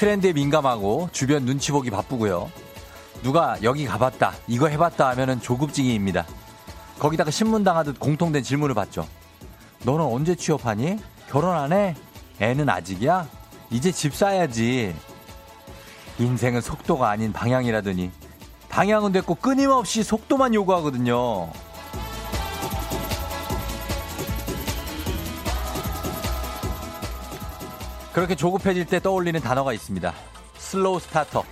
트렌드에 민감하고 주변 눈치 보기 바쁘고요. 누가 여기 가봤다, 이거 해봤다 하면은 조급증이입니다. 거기다가 신문 당하듯 공통된 질문을 받죠. 너는 언제 취업하니? 결혼 안 해? 애는 아직이야? 이제 집 사야지. 인생은 속도가 아닌 방향이라더니 방향은 됐고 끊임없이 속도만 요구하거든요. 그렇게 조급해질 때 떠올리는 단어가 있습니다. Slow starter.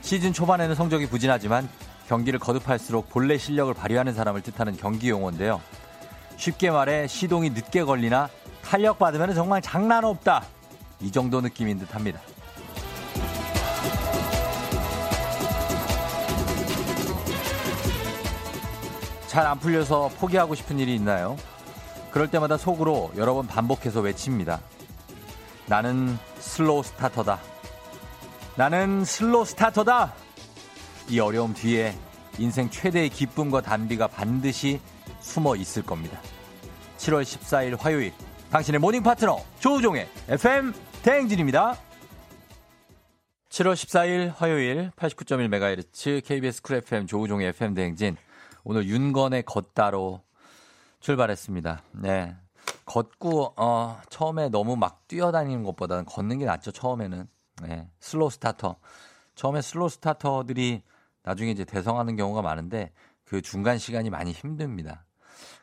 시즌 초반에는 성적이 부진하지만 경기를 거듭할수록 본래 실력을 발휘하는 사람을 뜻하는 경기 용어인데요. 쉽게 말해 시동이 늦게 걸리나 탄력 받으면 정말 장난 없다. 이 정도 느낌인 듯 합니다. 잘 안 풀려서 포기하고 싶은 일이 있나요? 그럴 때마다 속으로 여러 번 반복해서 외칩니다. 나는 슬로우 스타터다. 나는 슬로우 스타터다. 이 어려움 뒤에 인생 최대의 기쁨과 단비가 반드시 숨어 있을 겁니다. 7월 14일 화요일 당신의 morning 파트너 조우종의 FM 대행진입니다. 7월 14일 화요일 89.1MHz KBS 쿨 FM 조우종의 FM 대행진 오늘 윤건의 걷다로 출발했습니다. 네. 걷고 어 처음에 너무 막 뛰어다니는 것보다는 걷는 게 낫죠. 처음에는. 네. Slow starter. 처음에 슬로우 스타터들이 나중에 이제 대성하는 경우가 많은데 그 중간 시간이 많이 힘듭니다.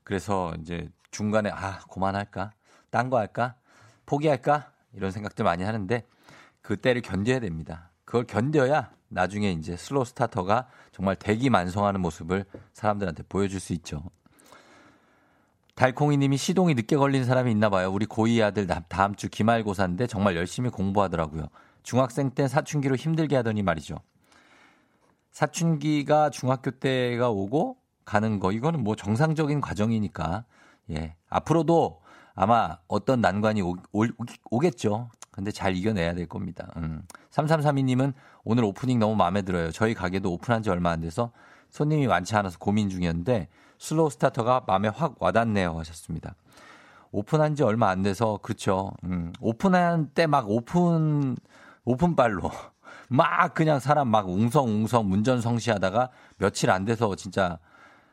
그래서 이제 중간에 아, 그만할까? 딴 거 할까? 포기할까? 이런 생각들 많이 하는데 그때를 견뎌야 됩니다. 그걸 견뎌야 나중에 이제 slow starter가 정말 대기 만성하는 모습을 사람들한테 보여줄 수 있죠. 달콩이 님이 시동이 늦게 걸린 사람이 있나 봐요. 우리 고2 아들 다음 주 기말고사인데 정말 열심히 공부하더라고요. 중학생 때 사춘기로 힘들게 하더니 말이죠. 사춘기가 중학교 때가 오고 가는 거 이거는 뭐 정상적인 과정이니까 예 앞으로도 아마 어떤 난관이 오, 오, 겠죠 근데 잘 이겨내야 될 겁니다. 음. 3332님은 오늘 오프닝 너무 마음에 들어요. 저희 가게도 오픈한 지 얼마 안 돼서 손님이 많지 않아서 고민 중이었는데 slow starter가 마음에 확 와닿네요 하셨습니다. 오픈한 지 얼마 안 돼서 그렇죠. 음. 오픈한 때 막 오픈 오픈발로 막 그냥 사람 막 웅성웅성 문전성시하다가 며칠 안 돼서 진짜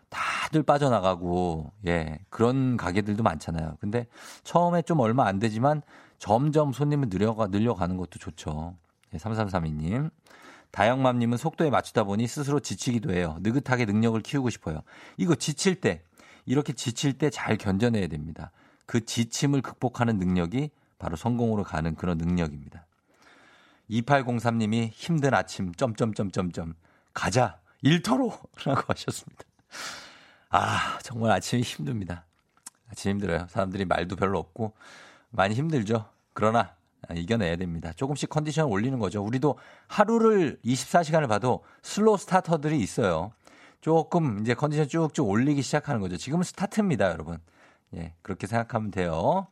다들 빠져나가고 예 그런 가게들도 많잖아요. 근데 처음에 좀 얼마 안 되지만 점점 손님을 늘려가 늘려가는 것도 좋죠. 예, 3332님. 다영맘님은 속도에 맞추다 보니 스스로 지치기도 해요. 느긋하게 능력을 키우고 싶어요. 이거 지칠 때 이렇게 지칠 때 잘 견뎌내야 됩니다. 그 지침을 극복하는 능력이 바로 성공으로 가는 그런 능력입니다. 2803님이 힘든 아침 점점점점점 가자 일터로 라고 하셨습니다. 아 정말 아침이 힘듭니다. 아침 힘들어요. 사람들이 말도 별로 없고 많이 힘들죠. 그러나 이겨내야 됩니다. 조금씩 컨디션 올리는 거죠. 우리도 하루를 24시간을 봐도 슬로우 스타터들이 있어요. 조금 이제 컨디션 쭉쭉 올리기 시작하는 거죠. 지금은 스타트입니다, 여러분. 예, 그렇게 생각하면 돼요.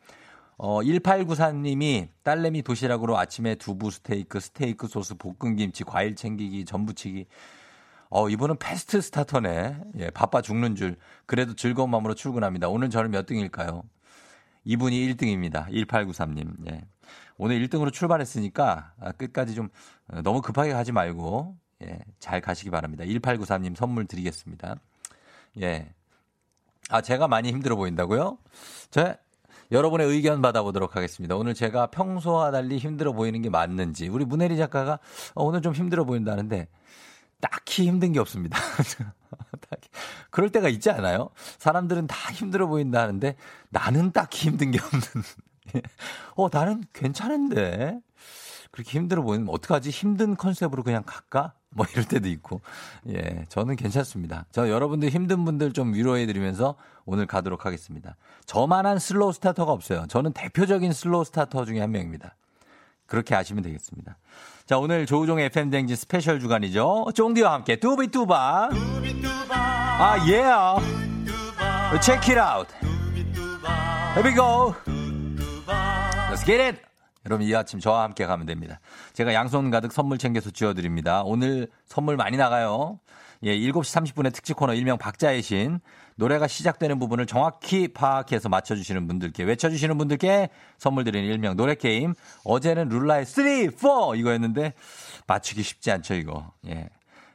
어, 1894님이 딸내미 도시락으로 아침에 두부 스테이크, 스테이크 소스, 볶음김치, 과일 챙기기, 전부치기. 어, 이분은 fast starter네. 예, 바빠 죽는 줄. 그래도 즐거운 마음으로 출근합니다. 오늘 저는 몇 등일까요? 이분이 1등입니다. 1893님. 예. 오늘 1등으로 출발했으니까 아, 끝까지 좀 어, 너무 급하게 가지 말고 예, 잘 가시기 바랍니다. 1893님 선물 드리겠습니다. 예. 아, 제가 많이 힘들어 보인다고요? 제 여러분의 의견 받아보도록 하겠습니다. 오늘 제가 평소와 달리 힘들어 보이는 게 맞는지 우리 문혜리 작가가 어, 오늘 좀 힘들어 보인다는데 딱히 힘든 게 없습니다. 그럴 때가 있지 않아요? 사람들은 다 힘들어 보인다 하는데 나는 딱히 힘든 게 없는. 어, 나는 괜찮은데. 그렇게 힘들어 보이면 어떡하지? 힘든 컨셉으로 그냥 갈까? 뭐 이럴 때도 있고. 예, 저는 괜찮습니다. 저 여러분들 힘든 분들 좀 위로해 드리면서 오늘 가도록 하겠습니다. 저만한 slow starter가 없어요. 저는 대표적인 slow starter 중에 한 명입니다. 그렇게 아시면 되겠습니다. 자, 오늘 조우종의 FM대행진 스페셜 주간이죠. 쫑디와 함께 뚜비뚜바. 아, 예. Yeah. Check it out. Here we go. Let's get it. 여러분 이 아침 저와 함께 가면 됩니다. 제가 양손 가득 선물 챙겨서 쥐어드립니다. 오늘 선물 많이 나가요. 예, 7시 30분에 특집 코너 일명 박자의 신. 노래가 시작되는 부분을 정확히 파악해서 맞춰주시는 분들께, 외쳐주시는 분들께 선물 드리는 일명 노래 게임. 어제는 룰라의 3, 4 이거였는데 맞추기 쉽지 않죠, 이거. 예.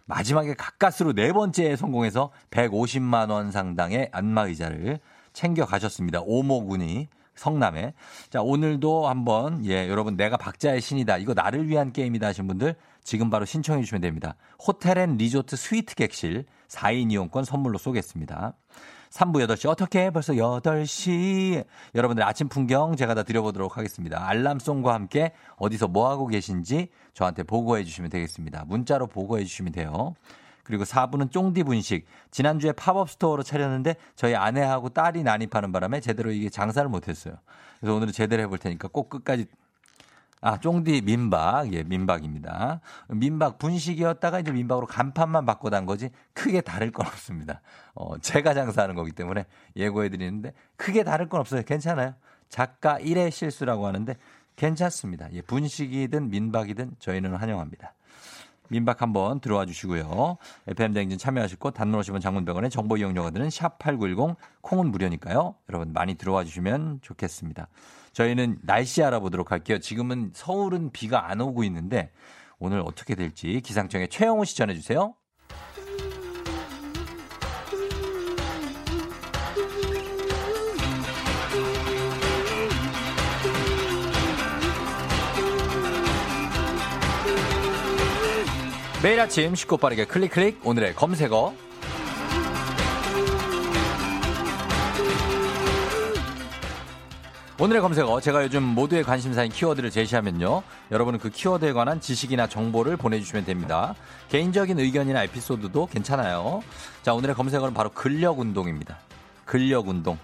마지막에 가까스로 네 번째에 성공해서 150만 원 상당의 안마 의자를 챙겨 가셨습니다. 오모군이. 성남에. 자, 오늘도 한번, 예, 여러분, 내가 박자의 신이다. 이거 나를 위한 게임이다 하신 분들 지금 바로 신청해 주시면 됩니다. 호텔 and 리조트 스위트 객실 4인 이용권 선물로 쏘겠습니다. 3부 8시. 어떻게 벌써 8시. 여러분들 아침 풍경 제가 다 드려보도록 하겠습니다. 알람송과 함께 어디서 뭐하고 계신지 저한테 보고해 주시면 되겠습니다. 문자로 보고해 주시면 돼요. 그리고 4부는 쫑디 분식. 지난주에 팝업 스토어로 차렸는데 저희 아내하고 딸이 난입하는 바람에 제대로 이게 장사를 못했어요. 그래서 오늘은 제대로 해볼 테니까 꼭 끝까지 아, 쫑디 민박. 예, 민박입니다. 민박 분식이었다가 이제 민박으로 간판만 바꿔단 거지 크게 다를 건 없습니다. 어, 제가 장사하는 거기 때문에 예고해 드리는데 크게 다를 건 없어요. 괜찮아요. 작가 1의 실수라고 하는데 괜찮습니다. 예, 분식이든 민박이든 저희는 환영합니다. 민박 한번 들어와 주시고요. FM 댕진 참여하시고 단문 오시면 장문병원에 정보 이용료가 드는 샵8910 콩은 무료니까요. 여러분 많이 들어와 주시면 좋겠습니다. 저희는 날씨 알아보도록 할게요. 지금은 서울은 비가 안 오고 있는데 오늘 어떻게 될지 기상청에 최영호 씨 전해 주세요. 매일 아침 쉽고 빠르게 클릭 클릭. 오늘의 검색어. 오늘의 검색어. 제가 요즘 모두의 관심사인 키워드를 제시하면요. 여러분은 그 키워드에 관한 지식이나 정보를 보내주시면 됩니다. 개인적인 의견이나 에피소드도 괜찮아요. 자 오늘의 검색어는 바로 근력운동입니다. 근력운동.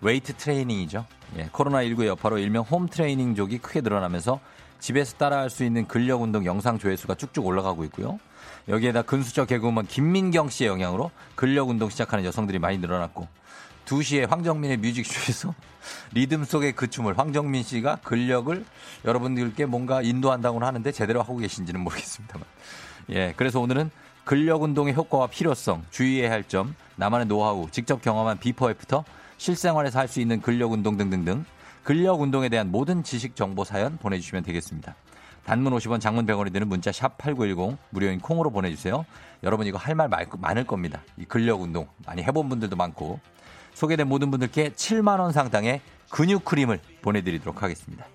웨이트 트레이닝이죠. 예, 코로나19 여파로 일명 홈 트레이닝족이 크게 늘어나면서 집에서 따라할 수 있는 근력 운동 영상 조회수가 쭉쭉 올라가고 있고요. 여기에다 근수저 개그우먼 김민경 씨의 영향으로 근력 운동 시작하는 여성들이 많이 늘어났고 2시에 황정민의 뮤직쇼에서 리듬 속의 그 춤을 황정민 씨가 근력을 여러분들께 뭔가 인도한다고는 하는데 제대로 하고 계신지는 모르겠습니다만. 예, 그래서 오늘은 근력 운동의 효과와 필요성, 주의해야 할 점, 나만의 노하우, 직접 경험한 before after, 실생활에서 할 수 있는 근력 운동 등등등 근력 운동에 대한 모든 지식 정보 사연 보내주시면 되겠습니다. 단문 50원 장문 100원이 드는 문자 샵 8910 무료인 콩으로 보내주세요. 여러분 이거 할 말 많을 겁니다. 이 근력 운동 많이 해본 분들도 많고 소개된 모든 분들께 7만 원 상당의 근육 크림을 보내드리도록 하겠습니다.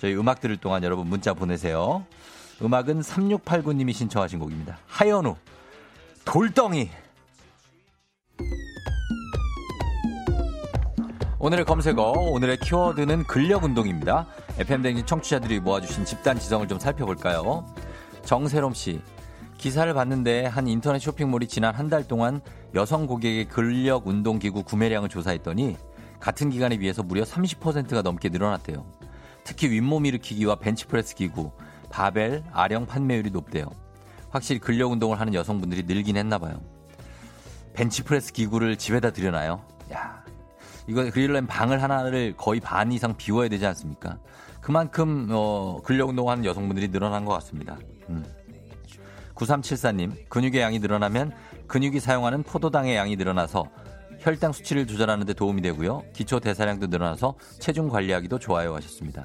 저희 음악 들을 동안 여러분 문자 보내세요. 음악은 3689님이 신청하신 곡입니다. 하연우 돌덩이 오늘의 검색어, 오늘의 키워드는 근력 운동입니다. FM댕진 청취자들이 모아주신 집단 지성을 좀 살펴볼까요? 정세롬 씨. 기사를 봤는데 한 인터넷 쇼핑몰이 지난 한 달 동안 여성 고객의 근력 운동 기구 구매량을 조사했더니 같은 기간에 비해서 무려 30%가 넘게 늘어났대요. 특히 윗몸 일으키기와 벤치프레스 기구, 바벨, 아령 판매율이 높대요. 확실히 근력 운동을 하는 여성분들이 늘긴 했나 봐요. 벤치프레스 기구를 집에다 들여놔요. 야, 이거 그릴려면 방을 하나를 거의 반 이상 비워야 되지 않습니까? 그만큼 어, 근력 운동하는 여성분들이 늘어난 것 같습니다. 음. 9374님, 근육의 양이 늘어나면 근육이 사용하는 포도당의 양이 늘어나서 혈당 수치를 조절하는 데 도움이 되고요. 기초 대사량도 늘어나서 체중 관리하기도 좋아요 하셨습니다.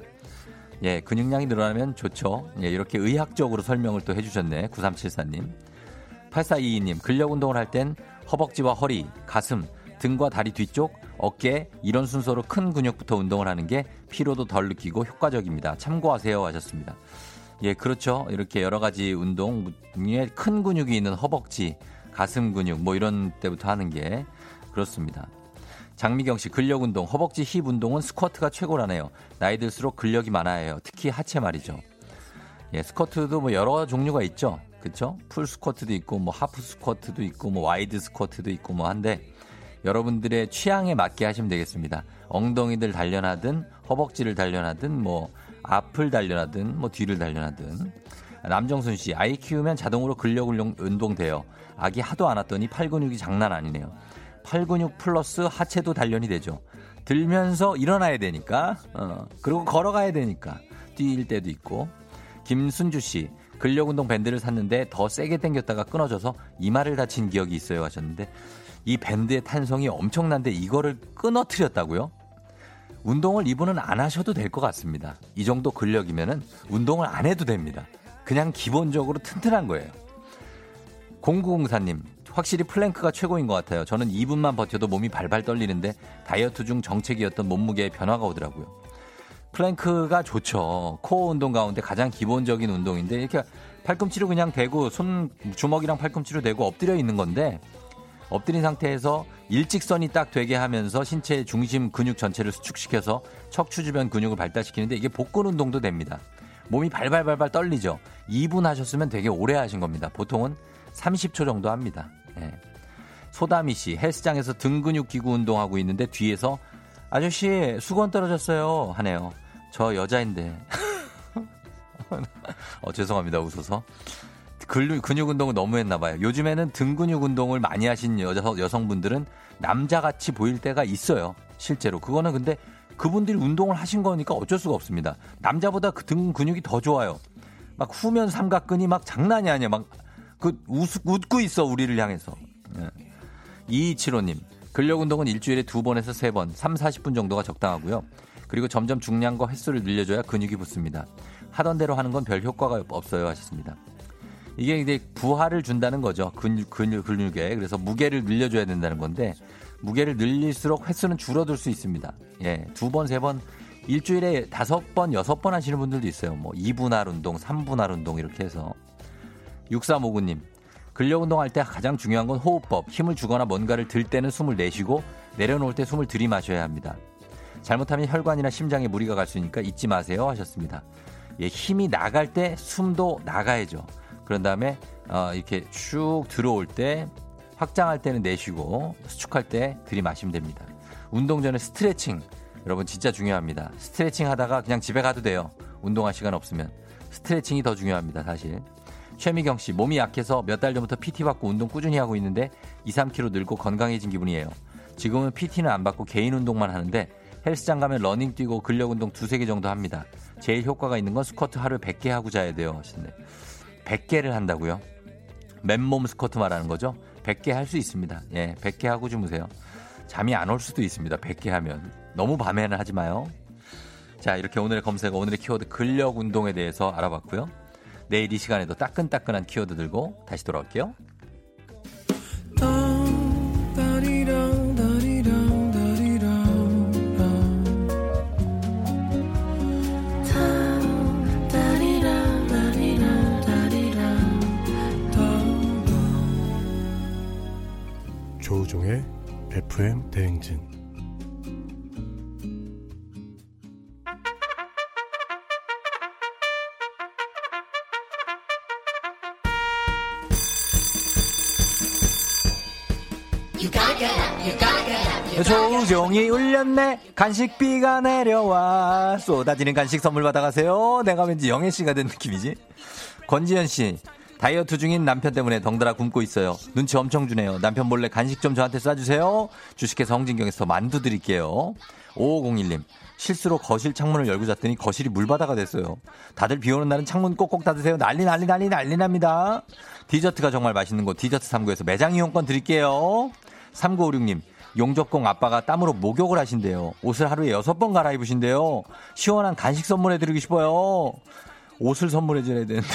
예, 근육량이 늘어나면 좋죠. 예, 이렇게 의학적으로 설명을 또 해주셨네. 9374님. 8422님, 근력 운동을 할 땐 허벅지와 허리, 가슴, 등과 다리 뒤쪽, 어깨 이런 순서로 큰 근육부터 운동을 하는 게 피로도 덜 느끼고 효과적입니다. 참고하세요 하셨습니다. 예, 그렇죠. 이렇게 여러 가지 운동 중에 큰 근육이 있는 허벅지, 가슴 근육 뭐 이런 때부터 하는 게 그렇습니다. 장미경 씨 근력 운동, 허벅지 힙 운동은 스쿼트가 최고라네요. 나이 들수록 근력이 많아요. 특히 하체 말이죠. 예, 스쿼트도 뭐 여러 종류가 있죠. 그렇죠? full 스쿼트도 있고 뭐 half 스쿼트도 있고 뭐 wide 스쿼트도 있고 뭐 한데 여러분들의 취향에 맞게 하시면 되겠습니다. 엉덩이들 단련하든 허벅지를 단련하든 뭐 앞을 단련하든 뭐 뒤를 단련하든 남정순 씨 아이 키우면 자동으로 근력 운동 돼요. 아기 하도 안았더니 팔 근육이 장난 아니네요. 팔 근육 플러스 하체도 단련이 되죠. 들면서 일어나야 되니까 어, 그리고 걸어가야 되니까 뛸 때도 있고 김순주 씨 근력 운동 밴드를 샀는데 더 세게 당겼다가 끊어져서 이마를 다친 기억이 있어요 하셨는데 이 밴드의 탄성이 엄청난데 이거를 끊어뜨렸다고요? 운동을 이분은 안 하셔도 될 것 같습니다. 이 정도 근력이면은 운동을 안 해도 됩니다. 그냥 기본적으로 튼튼한 거예요. 0904님, 확실히 플랭크가 최고인 것 같아요. 저는 2분만 버텨도 몸이 발발 떨리는데 다이어트 중 정체기였던 몸무게에 변화가 오더라고요. 플랭크가 좋죠. 코어 운동 가운데 가장 기본적인 운동인데 이렇게 팔꿈치로 그냥 대고 손 주먹이랑 팔꿈치로 대고 엎드려 있는 건데 엎드린 상태에서 일직선이 딱 되게 하면서 신체의 중심 근육 전체를 수축시켜서 척추 주변 근육을 발달시키는데 이게 복근 운동도 됩니다. 몸이 발발발발 떨리죠. 2분 하셨으면 되게 오래 하신 겁니다. 보통은 30초 정도 합니다. 네. 소다미 씨 헬스장에서 등 근육 기구 운동하고 있는데 뒤에서 아저씨 수건 떨어졌어요 하네요. 저 여자인데. 어, 죄송합니다 웃어서. 근육 운동을 너무 했나 봐요. 요즘에는 등 근육 운동을 많이 하신 여자, 여성분들은 남자같이 보일 때가 있어요. 실제로. 그거는 근데 그분들이 운동을 하신 거니까 어쩔 수가 없습니다. 남자보다 그 등 근육이 더 좋아요. 막 후면 삼각근이 막 장난이 아니야. 막 그 웃고 있어 우리를 향해서. 예. 이치로님 근력 운동은 일주일에 두 번에서 세 번, 3, 40분 정도가 적당하고요. 그리고 점점 중량과 횟수를 늘려줘야 근육이 붙습니다. 하던 대로 하는 건 별 효과가 없어요 하셨습니다. 이게 이제 부하를 준다는 거죠. 근육, 근육, 근육에. 그래서 무게를 늘려줘야 된다는 건데, 무게를 늘릴수록 횟수는 줄어들 수 있습니다. 예. 두 번, 세 번, 일주일에 다섯 번, 여섯 번 하시는 분들도 있어요. 뭐, 2분할 운동, 3분할 운동, 이렇게 해서. 6359님. 근력 운동할 때 가장 중요한 건 호흡법. 힘을 주거나 뭔가를 들 때는 숨을 내쉬고, 내려놓을 때 숨을 들이마셔야 합니다. 잘못하면 혈관이나 심장에 무리가 갈 수 있으니까 잊지 마세요. 하셨습니다. 예, 힘이 나갈 때 숨도 나가야죠. 그런 다음에 어, 이렇게 쭉 들어올 때 확장할 때는 내쉬고 수축할 때 들이마시면 됩니다. 운동 전에 스트레칭 여러분 진짜 중요합니다. 스트레칭 하다가 그냥 집에 가도 돼요. 운동할 시간 없으면 스트레칭이 더 중요합니다. 사실. 최미경 씨 몸이 약해서 몇 달 전부터 PT 받고 운동 꾸준히 하고 있는데 2, 3kg 늘고 건강해진 기분이에요. 지금은 PT는 안 받고 개인 운동만 하는데 헬스장 가면 러닝 뛰고 근력 운동 두세 개 정도 합니다. 제일 효과가 있는 건 스쿼트 하루에 100개 하고 자야 돼요. 하시네. 100개를 한다고요? 맨몸 스쿼트 말하는 거죠? 100개 할 수 있습니다. 예, 100개 하고 주무세요. 잠이 안 올 수도 있습니다. 100개 하면. 너무 밤에는 하지 마요. 자, 이렇게 오늘의 검색, 오늘의 키워드 근력 운동에 대해서 알아봤고요. 내일 이 시간에도 따끈따끈한 키워드 들고 다시 돌아올게요. FM 대행진. 조우종이 울렸네. 간식비가 내려와. 쏟아지는 간식 선물 받아가세요. 내가 왠지 영애씨가 된 느낌이지? 권지현씨 다이어트 중인 남편 때문에 덩달아 굶고 있어요. 눈치 엄청 주네요. 남편 몰래 간식 좀 저한테 쏴주세요. 주식회사 홍진경에서 만두 드릴게요. 5501님. 실수로 거실 창문을 열고 잤더니 거실이 물바다가 됐어요. 다들 비 오는 날은 창문 꼭꼭 닫으세요. 난리 난리 난리 난리 납니다. 디저트가 정말 맛있는 곳 디저트 3구에서 매장 이용권 드릴게요. 3956님. 용접공 아빠가 땀으로 목욕을 하신대요. 옷을 하루에 6번 갈아입으신대요. 시원한 간식 선물해드리고 싶어요. 옷을 선물해줘야 되는데.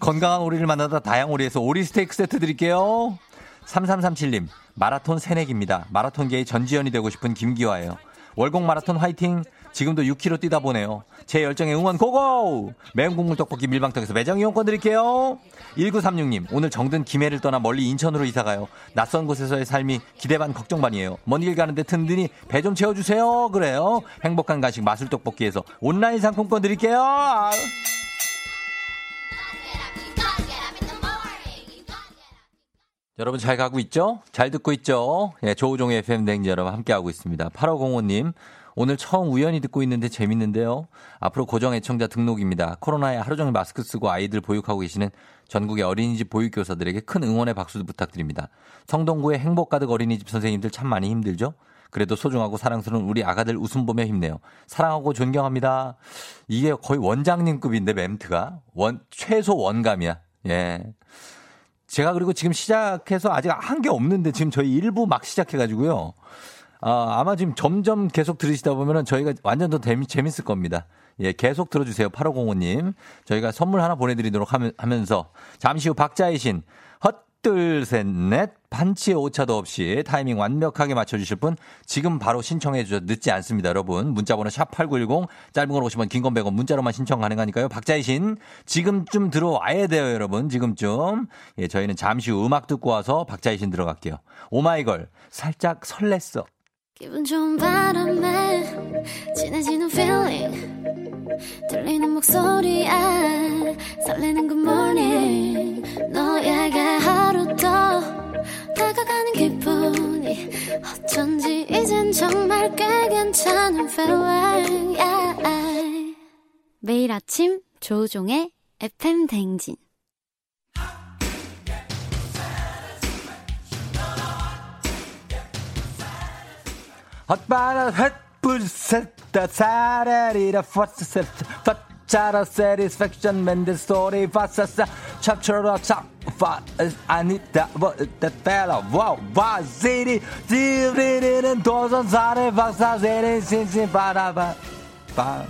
건강한 오리를 만나다 다양오리에서 오리 스테이크 세트 드릴게요. 3337님, 마라톤 새내기입니다. 마라톤계의 전지현이 되고 싶은 김기화예요. 월곡 마라톤 화이팅! 지금도 6km 뛰다 보네요. 제 열정에 응원 고고! 매운 국물 떡볶이 밀방떡에서 매장 이용권 드릴게요. 1936님, 오늘 정든 김해를 떠나 멀리 인천으로 이사가요. 낯선 곳에서의 삶이 기대 반 걱정 반이에요. 먼 길 가는데 든든히 배 좀 채워주세요. 그래요. 행복한 간식 마술 떡볶이에서 온라인 상품권 드릴게요. 여러분 잘 가고 있죠? 잘 듣고 있죠? 예, 조우종의 FM 댕지 여러분 함께하고 있습니다. 8505님, 오늘 처음 우연히 듣고 있는데 재밌는데요. 앞으로 고정 애청자 등록입니다. 코로나에 하루 종일 마스크 쓰고 아이들 보육하고 계시는 전국의 어린이집 보육교사들에게 큰 응원의 박수 부탁드립니다. 성동구의 행복 가득 어린이집 선생님들 참 많이 힘들죠? 그래도 소중하고 사랑스러운 우리 아가들 웃음 보며 힘내요. 사랑하고 존경합니다. 이게 거의 원장님급인데 멘트가 원 최소 원감이야. 예. 제가 그리고 지금 시작해서 아직 한 게 없는데 지금 저희 일부 막 시작해가지고요. 아, 아마 지금 점점 계속 들으시다 보면은 저희가 완전 더 재미, 재밌을 겁니다. 예, 계속 들어주세요. 8505님. 저희가 선물 하나 보내드리도록 하면서 잠시 후 박자의 신, 헛둘, 셋, 넷, 반치의 오차도 없이 타이밍 완벽하게 맞춰주실 분 지금 바로 신청해 주셔도 늦지 않습니다. 여러분. 문자번호 샵8910 짧은 걸 오시면 긴건 100원 문자로만 신청 가능하니까요. 박자의 신 지금쯤 들어와야 돼요. 여러분. 지금쯤. 예, 저희는 잠시 후 음악 듣고 와서 박자의 신 들어갈게요. 오마이걸 살짝 설렜어. 기분 좋은 바람에 진해지는 feeling 들리는 목소리에 설레는 good morning 너에게 다가가는 기분이 어쩐지 이젠 정말 꽤 괜찮은 feeling yeah. 매일 아침 조우종의 FM 댕진. 헛바람 햇불 셋다. 사라리라 퍼스 셋 퍼짜라 세리스팩션 맨드 스토리 파사사 찹처럼 찹파 아니다 뭐다 펠라 와우 바시리 디브리는 도전사의 박사세리 신신 바라바 바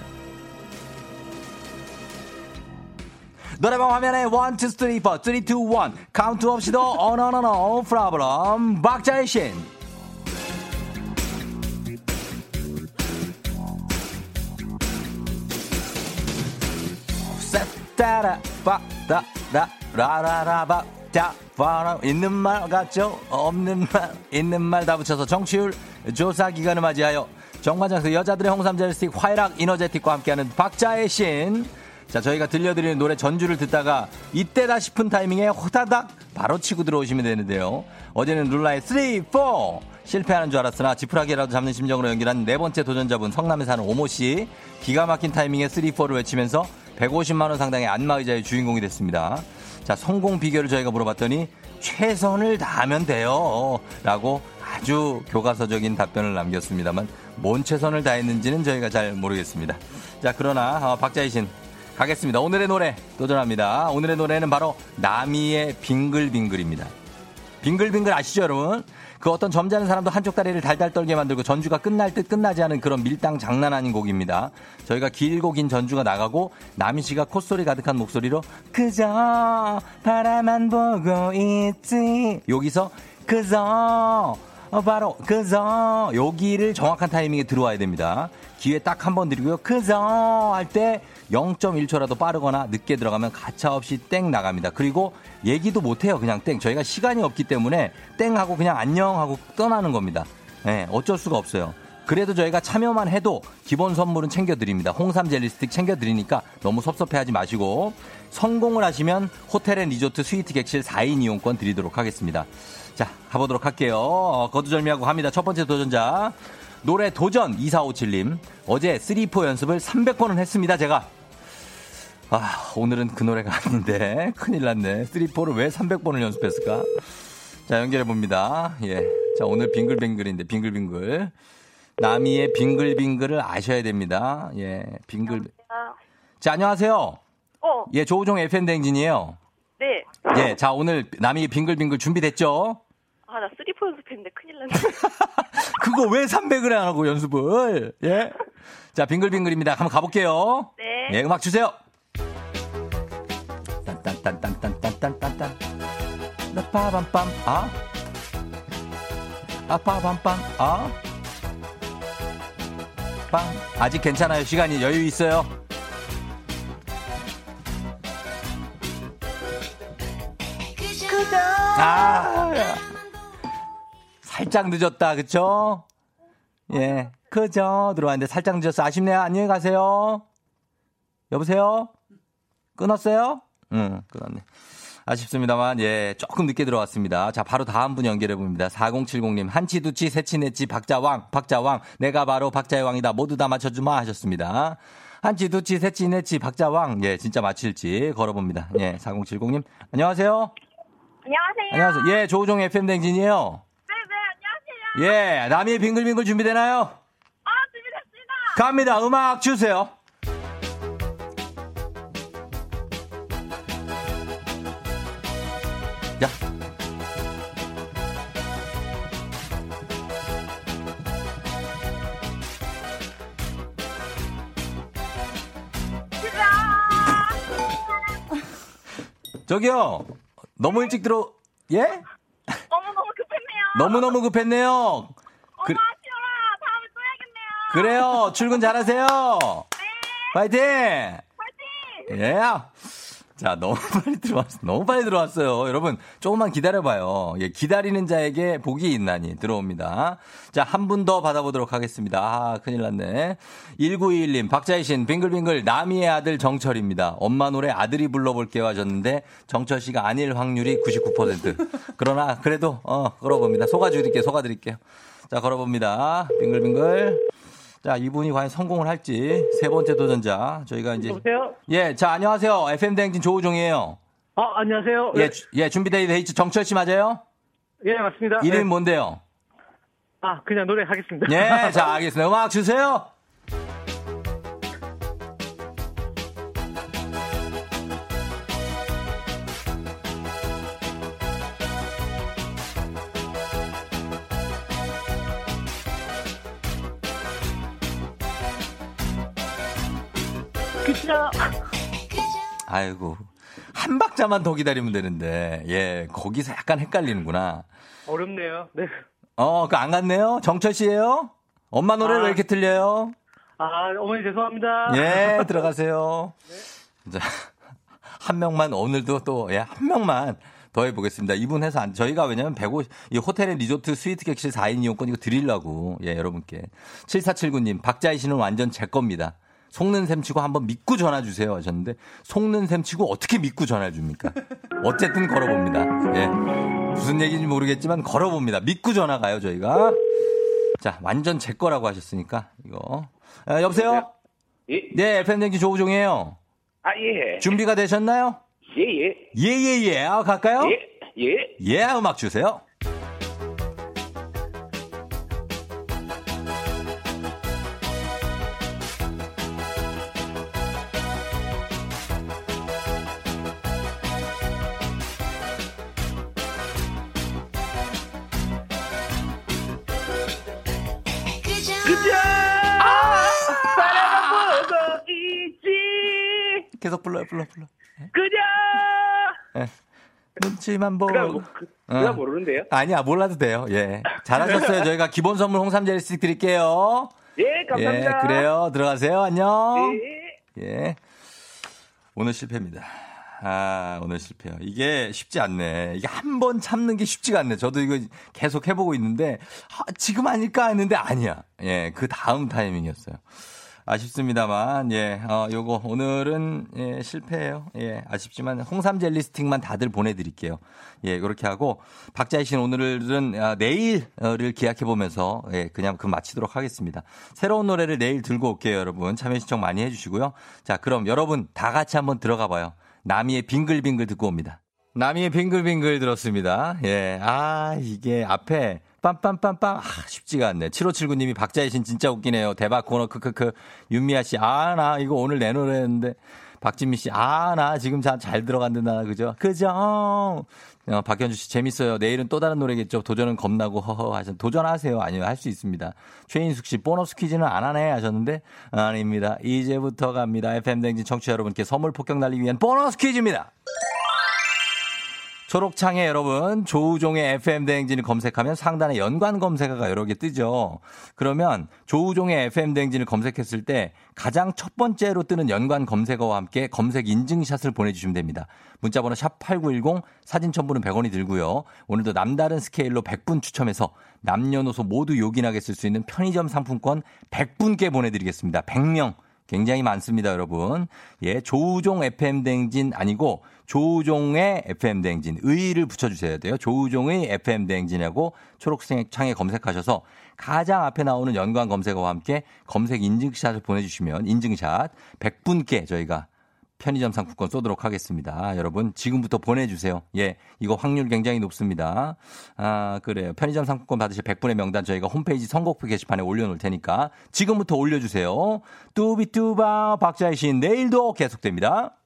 노래방 화면에 1, 2, 3, 4, 3, 2, 1 카운트 없이도 어너너너 프라블럼 박자의 신 따라 빠따라 라라라바 자 바람 있는 말 같죠? 없는 말 있는 말 다 붙여서 정치율 조사 기간을 맞이하여 정관장에서 여자들의 홍삼 젤 스틱 화이락 이너제틱과 함께하는 박자의 신. 자 저희가 들려드리는 노래 전주를 듣다가 이때다 싶은 타이밍에 호다닥 바로 치고 들어오시면 되는데요. 어제는 룰라의 3, 4 실패하는 줄 알았으나 지푸라기라도 잡는 심정으로 연결한 네 번째 도전자분 성남에 사는 오모 씨 기가 막힌 타이밍에 3, 4를 외치면서 150만 원 상당의 안마의자의 주인공이 됐습니다. 자, 성공 비결을 저희가 물어봤더니 최선을 다하면 돼요. 라고 아주 교과서적인 답변을 남겼습니다만 뭔 최선을 다했는지는 저희가 잘 모르겠습니다. 자, 그러나 어, 박자희 신 가겠습니다. 오늘의 노래 도전합니다. 오늘의 노래는 바로 나미의 빙글빙글입니다. 빙글빙글 아시죠, 여러분? 그 어떤 점잖은 사람도 한쪽 다리를 달달 떨게 만들고 전주가 끝날 듯 끝나지 않은 그런 밀당 장난 아닌 곡입니다. 저희가 길고 긴 전주가 나가고 남희 씨가 콧소리 가득한 목소리로 그저 바라만 보고 있지 여기서 그저 어, 바로 그저 여기를 정확한 타이밍에 들어와야 됩니다. 기회 딱 한 번 드리고요. 그저 할 때 0.1초라도 빠르거나 늦게 들어가면 가차없이 땡 나갑니다. 그리고 얘기도 못해요. 그냥 땡. 저희가 시간이 없기 때문에 땡 하고 그냥 안녕 하고 떠나는 겁니다. 네, 어쩔 수가 없어요. 그래도 저희가 참여만 해도 기본 선물은 챙겨드립니다. 홍삼 젤리 스틱 챙겨드리니까 너무 섭섭해하지 마시고 성공을 하시면 호텔 and 리조트 스위트 객실 4인 이용권 드리도록 하겠습니다. 자, 가보도록 할게요. 어, 거두절미하고 갑니다. 첫 번째 도전자. 노래 도전 2457님. 어제 3포 연습을 300번은 했습니다, 제가. 아, 오늘은 그 노래가 아닌데. 큰일 났네. 3포를 왜 300번을 연습했을까? 자, 연결해 봅니다. 예. 자, 오늘 빙글빙글인데, 빙글빙글. 나미의 빙글빙글을 아셔야 됩니다. 예, 빙글. 자, 안녕하세요. 어. 예, 조우종 FM 댕진이에요. 네. 예, 자, 오늘 나미의 빙글빙글 준비됐죠? 아, 나 3포 연습했는데 큰일 났네. 그거 왜 300을 안 하고 연습을? 예? 자, 빙글빙글입니다. 한번 가볼게요. 네. 예, 음악 주세요. 딴딴딴딴딴딴딴 나 빠밤밤 아아 빠밤밤 아 빵. 아직 괜찮아요. 시간이 여유 있어요. 그저. 아. 살짝 늦었다. 그쵸? 예. 그죠 들어왔는데 살짝 늦었어. 아쉽네요. 안녕히 가세요. 여보세요? 끊었어요? 응, 끊었네. 아쉽습니다만, 예, 조금 늦게 들어왔습니다. 자, 바로 다음 분 연결해 봅니다. 4070님, 한치, 두치, 세치, 네치, 박자왕, 박자왕, 내가 바로 박자의 왕이다. 모두 다 맞춰주마 하셨습니다. 한치, 두치, 세치, 네치, 박자왕, 예, 진짜 맞힐지 걸어봅니다. 예, 4070님, 안녕하세요. 안녕하세요. 안녕하세요. 예, 조우종 FM 댕진이에요. 네, 네, 예, 남이의 빙글빙글 준비되나요? 아, 준비됐습니다. 갑니다. 음악 주세요. 저기요. 너무 일찍 들어, 예? 너무너무 급했네요. 너무너무 급했네요. 엄마, 그- 쉬어라. 다음에 또 해야겠네요. 그래요. 출근 잘하세요. 파이팅! 파이팅! 예. 자, 너무 빨리 들어왔어. 너무 빨리 들어왔어요. 여러분, 조금만 기다려봐요. 예, 기다리는 자에게 복이 있나니 들어옵니다. 자, 한 분 더 받아보도록 하겠습니다. 아, 큰일 났네. 1921님, 박자희신, 빙글빙글, 남이의 아들 정철입니다. 엄마 노래 아들이 불러볼게요 하셨는데, 정철 씨가 아닐 확률이 99%. 그러나, 그래도, 어, 걸어봅니다. 속아드릴게요, 속아드릴게요. 자, 걸어봅니다. 빙글빙글. 자, 이분이 과연 성공을 할지. 세 번째 도전자. 저희가 이제. 여보세요? 예, 자, 안녕하세요. FM 대행진 조우종이에요. 아, 안녕하세요. 예, 주- 예, 준비되어 있죠. 정철 씨 맞아요? 예, 맞습니다. 이름이 네. 뭔데요? 아, 그냥 노래 하겠습니다. 예, 자, 알겠습니다. 음악 주세요. 아이고. 한 박자만 더 기다리면 되는데, 예, 거기서 약간 헷갈리는구나. 어렵네요. 네. 어, 그 안 갔네요? 정철 씨예요 엄마 노래를 아. 왜 이렇게 틀려요? 아, 어머니 죄송합니다. 예, 들어가세요. 자, 한 명만 오늘도 또, 예, 한 명만 더 해보겠습니다. 이분 해서 안, 저희가 왜냐면 150, 이 호텔의 리조트 스위트 객실 4인 이용권 이거 드리려고, 예, 여러분께. 7479님, 박자희 씨는 완전 제 겁니다. 속는 셈 치고 한번 믿고 전화 주세요 하셨는데, 속는 셈 치고 어떻게 믿고 전화 줍니까? 어쨌든 걸어봅니다. 예. 무슨 얘기인지 모르겠지만 걸어봅니다. 믿고 전화 가요, 저희가. 자, 완전 제 거라고 하셨으니까, 이거. 아, 여보세요? 예, 네, FM댕지 조우종이에요. 아, 예. 준비가 되셨나요? 예, 예. 예, 예, 예. 아, 갈까요? 예, 예. 예, 음악 주세요. 불러, 불러. 그저. 예. 눈치만 보고. 그럼, 그, 그럼 모르는데요? 아니야, 몰라도 돼요. 예. 잘하셨어요. 저희가 기본 선물 홍삼 젤리 스틱 드릴게요. 예, 감사합니다. 예, 그래요. 들어가세요. 안녕. 예. 예. 오늘 실패입니다. 아, 오늘 실패요. 이게 쉽지 않네. 이게 한 번 참는 게 쉽지가 않네. 저도 이거 계속 해보고 있는데, 아, 지금 아닐까 했는데 아니야. 예, 그 다음 타이밍이었어요. 아쉽습니다만, 예, 어, 요거, 오늘은, 예, 실패예요 예, 아쉽지만, 홍삼 젤리 스틱만 다들 보내드릴게요. 예, 그렇게 하고, 박자희 씨는 오늘은, 아, 내일을 기약해 보면서, 예, 그냥 그 마치도록 하겠습니다. 새로운 노래를 내일 들고 올게요, 여러분. 참여 신청 많이 해주시고요. 자, 그럼 여러분 다 같이 한번 들어가 봐요. 나미의 빙글빙글 듣고 옵니다. 나미의 빙글빙글 들었습니다. 예, 아, 이게 앞에, 빰빰빰빰. 아, 쉽지가 않네. 7579님이 박자희 신 진짜 웃기네요. 대박 코너, 크크크. 윤미아 씨, 아, 나 이거 오늘 내 노래였는데. 박진미 씨, 아, 나 지금 잘, 잘 들어간다, 그죠? 그죠? 어, 박현주 씨, 재밌어요. 내일은 또 다른 노래겠죠. 도전은 겁나고, 허허 하셨 도전하세요. 아니요, 할 수 있습니다. 최인숙 씨, 보너스 퀴즈는 안 하네 하셨는데, 아닙니다. 이제부터 갑니다. FM댕진 청취자 여러분께 선물 폭격 날리기 위한 보너스 퀴즈입니다. 초록창에 여러분 조우종의 FM 대행진을 검색하면 상단에 연관 검색어가 여러 개 뜨죠. 그러면 조우종의 FM 대행진을 검색했을 때 가장 첫 번째로 뜨는 연관 검색어와 함께 검색 인증샷을 보내주시면 됩니다. 문자번호 샵 8910 사진 첨부는 100원이 들고요. 오늘도 남다른 스케일로 100분 추첨해서 남녀노소 모두 요긴하게 쓸 수 있는 편의점 상품권 100분께 보내드리겠습니다. 100명. 굉장히 많습니다, 여러분. 예, 조우종 FM 댕진 아니고 조우종의 FM 댕진 의를 붙여 주셔야 돼요. 조우종의 FM 댕진하고 초록창에 검색하셔서 가장 앞에 나오는 연관 검색어와 함께 검색 인증샷을 보내 주시면 인증샷 100분께 저희가 편의점 상품권 쏘도록 하겠습니다. 여러분 지금부터 보내주세요. 예, 이거 확률 굉장히 높습니다. 아 그래요. 편의점 상품권 받으실 100분의 명단 저희가 홈페이지 선곡표 게시판에 올려놓을 테니까 지금부터 올려주세요. 뚜비뚜바 박자의 신 내일도 계속됩니다.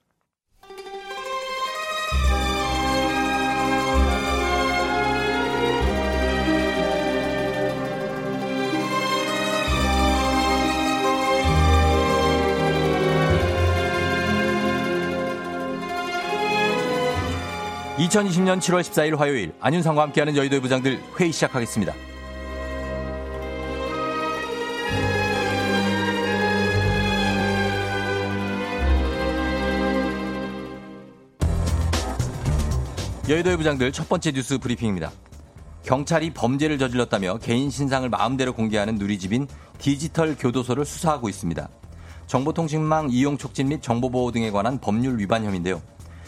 2020년 7월 14일 화요일 안윤상과 함께하는 여의도의 부장들 회의 시작하겠습니다. 여의도의 부장들 첫 번째 뉴스 브리핑입니다. 경찰이 범죄를 저질렀다며 개인 신상을 마음대로 공개하는 누리집인 디지털 교도소를 수사하고 있습니다. 정보통신망 이용 촉진 및 정보보호 등에 관한 법률 위반 혐의인데요.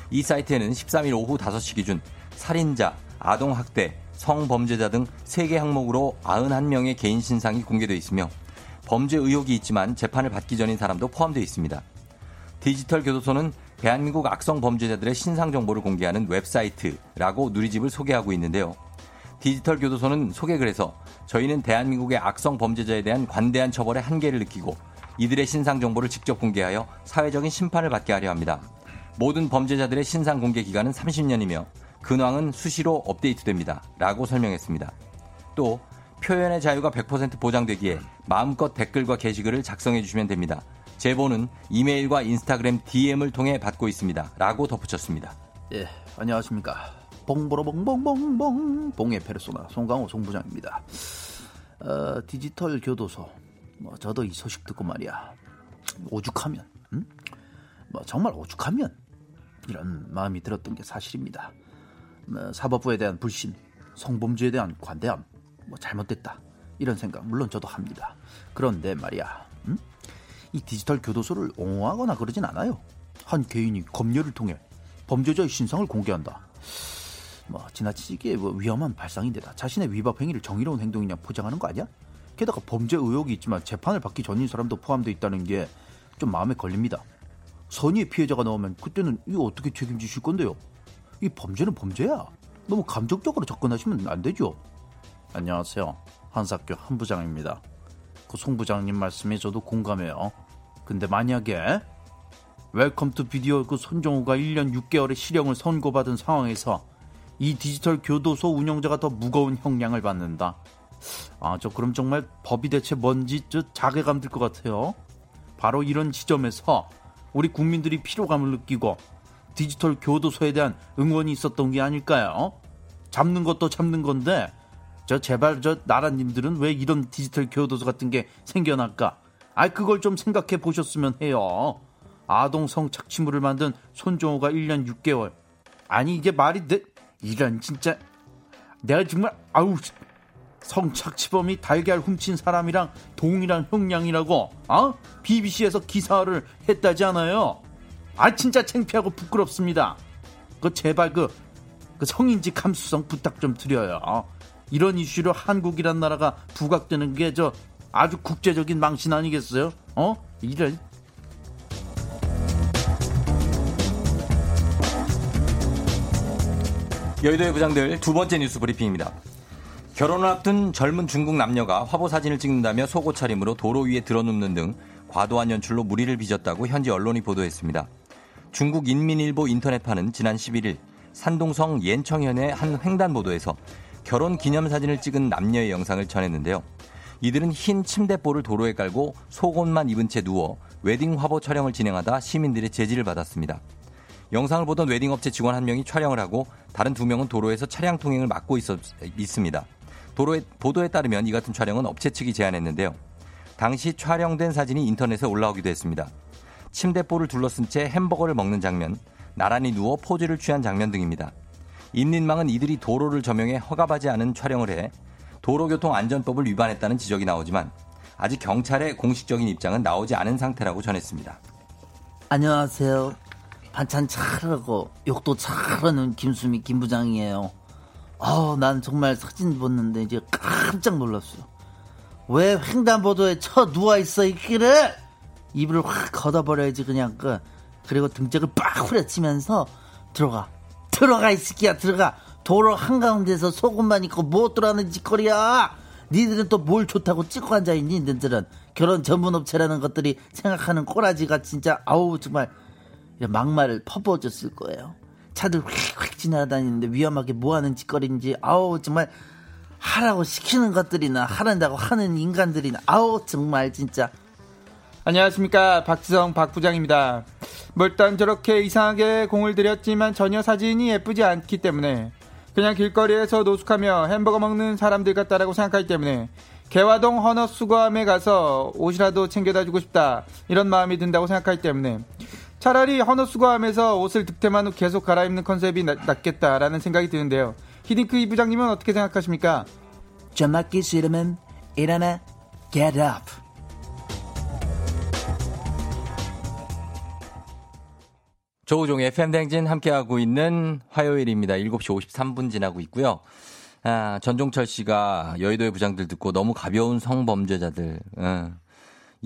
이 사이트에는 13일 오후 5시 기준 살인자, 아동학대, 성범죄자 등 3개 항목으로 91명의 개인 신상이 공개되어 있으며 범죄 의혹이 있지만 재판을 받기 전인 사람도 포함되어 있습니다. 디지털 교도소는 대한민국 악성 범죄자들의 신상 정보를 공개하는 웹사이트라고 누리집을 소개하고 있는데요. 디지털 교도소는 소개글에서 저희는 대한민국의 악성 범죄자에 대한 관대한 처벌의 한계를 느끼고 이들의 신상 정보를 직접 공개하여 사회적인 심판을 받게 하려 합니다. 모든 범죄자들의 신상 공개 기간은 30년이며 근황은 수시로 업데이트됩니다. 라고 설명했습니다. 또 표현의 자유가 100% 보장되기에 마음껏 댓글과 게시글을 작성해 주시면 됩니다. 제보는 이메일과 인스타그램 DM을 통해 받고 있습니다. 라고 덧붙였습니다. 예, 안녕하십니까. 봉보로봉봉봉봉 봉의 페르소나 송강호 송부장입니다. 어, 디지털 교도소. 뭐 저도 이 소식 듣고 말이야. 오죽하면, 음? 뭐 정말 오죽하면 이런 마음이 들었던 게 사실입니다. 뭐 사법부에 대한 불신, 성범죄에 대한 관대함, 뭐 잘못됐다 이런 생각 물론 저도 합니다. 그런데 말이야, 음? 이 디지털 교도소를 옹호하거나 그러진 않아요. 한 개인이 검열을 통해 범죄자의 신상을 공개한다. 뭐 지나치게 뭐 위험한 발상인데다 자신의 위법 행위를 정의로운 행동이냐 포장하는 거 아니야? 게다가 범죄 의혹이 있지만 재판을 받기 전인 사람도 포함되어 있다는 게 좀 마음에 걸립니다. 선의의 피해자가 나오면 그때는 이거 어떻게 책임지실 건데요? 이 범죄는 범죄야. 너무 감정적으로 접근하시면 안 되죠. 안녕하세요. 한사교 한 부장입니다. 그 송 부장님 말씀에 저도 공감해요. 근데 만약에 Welcome to Video 그 손정우가 1년 6개월의 실형을 선고받은 상황에서 이 디지털 교도소 운영자가 더 무거운 형량을 받는다. 아, 저 그럼 정말 법이 대체 뭔지 저 자괴감 들 것 같아요. 바로 이런 지점에서 우리 국민들이 피로감을 느끼고 디지털 교도소에 대한 응원이 있었던 게 아닐까요? 잡는 것도 잡는 건데 저 제발 저 나라님들은 왜 이런 디지털 교도소 같은 게 생겨날까? 아 그걸 좀 생각해 보셨으면 해요. 아동 성착취물을 만든 손종호가 1년 6개월. 아니 이게 말이 돼? 이런 진짜 내가 정말 아우 성착취범이 달걀 훔친 사람이랑 동일한 형량이라고 어? BBC에서 기사를 했다지 않아요? 아 진짜 창피하고 부끄럽습니다. 그 제발 그, 그 성인지 감수성 부탁 좀 드려요. 이런 이슈로 한국이란 나라가 부각되는 게 저 아주 국제적인 망신 아니겠어요? 어? 이런 여의도의 부장들 두 번째 뉴스 브리핑입니다. 결혼을 앞둔 젊은 중국 남녀가 화보 사진을 찍는다며 속옷 차림으로 도로 위에 들어눕는 등 과도한 연출로 무리를 빚었다고 현지 언론이 보도했습니다. 중국 인민일보 인터넷판은 지난 11일 산동성 옌청현의 한 횡단보도에서 결혼 기념사진을 찍은 남녀의 영상을 전했는데요. 이들은 흰 침대볼을 도로에 깔고 속옷만 입은 채 누워 웨딩 화보 촬영을 진행하다 시민들의 제지를 받았습니다. 영상을 보던 웨딩업체 직원 한 명이 촬영을 하고 다른 두 명은 도로에서 차량 통행을 막고 있었, 있습니다. 도로에, 보도에 따르면 이 같은 촬영은 업체 측이 제안했는데요. 당시 촬영된 사진이 인터넷에 올라오기도 했습니다. 침대볼을 둘러쓴 채 햄버거를 먹는 장면, 나란히 누워 포즈를 취한 장면 등입니다. 인민망은 이들이 도로를 점용해 허가받지 않은 촬영을 해 도로교통안전법을 위반했다는 지적이 나오지만 아직 경찰의 공식적인 입장은 나오지 않은 상태라고 전했습니다. 안녕하세요. 반찬 잘하고 욕도 잘하는 김수미 김부장이에요. 아우 난 정말 사진 봤는데 이제 깜짝 놀랐어. 왜 횡단보도에 쳐 누워 있어 이끼를? 입을 확 걷어버려야지 그냥. 그 그리고 등짝을 빡 후려치면서 들어가. 들어가 이 새끼야 들어가. 도로 한가운데서 속옷만 입고 못 들어가는 짓거리야? 니들은 또 뭘 좋다고 찍고 앉아있니 니들은? 결혼 전문업체라는 것들이 생각하는 꼬라지가 진짜 아우 정말. 막말을 퍼부어줬을 거예요 차들 휙휙 지나다니는데 위험하게 뭐 하는 짓거리인지 아우 정말 하라고 시키는 것들이나 하란다고 하는 인간들이나 아우 정말 진짜 안녕하십니까 박지성 박 부장입니다. 뭐 일단 저렇게 이상하게 공을 들였지만 전혀 사진이 예쁘지 않기 때문에 그냥 길거리에서 노숙하며 햄버거 먹는 사람들 같다라고 생각하기 때문에 개화동 헌어 수거함에 가서 옷이라도 챙겨다 주고 싶다 이런 마음이 든다고 생각하기 때문에 차라리 헌어 수거함에서 옷을 득템한 후 계속 갈아입는 컨셉이 나, 낫겠다라는 생각이 드는데요. 히딩크 이 부장님은 어떻게 생각하십니까? 좀 맞기 싫으면 일어나 get up 조우종의 팬댕진 함께하고 있는 화요일입니다. 7시 53분 지나고 있고요. 아, 전종철 씨가 여의도의 부장들 듣고 너무 가벼운 성범죄자들. 응.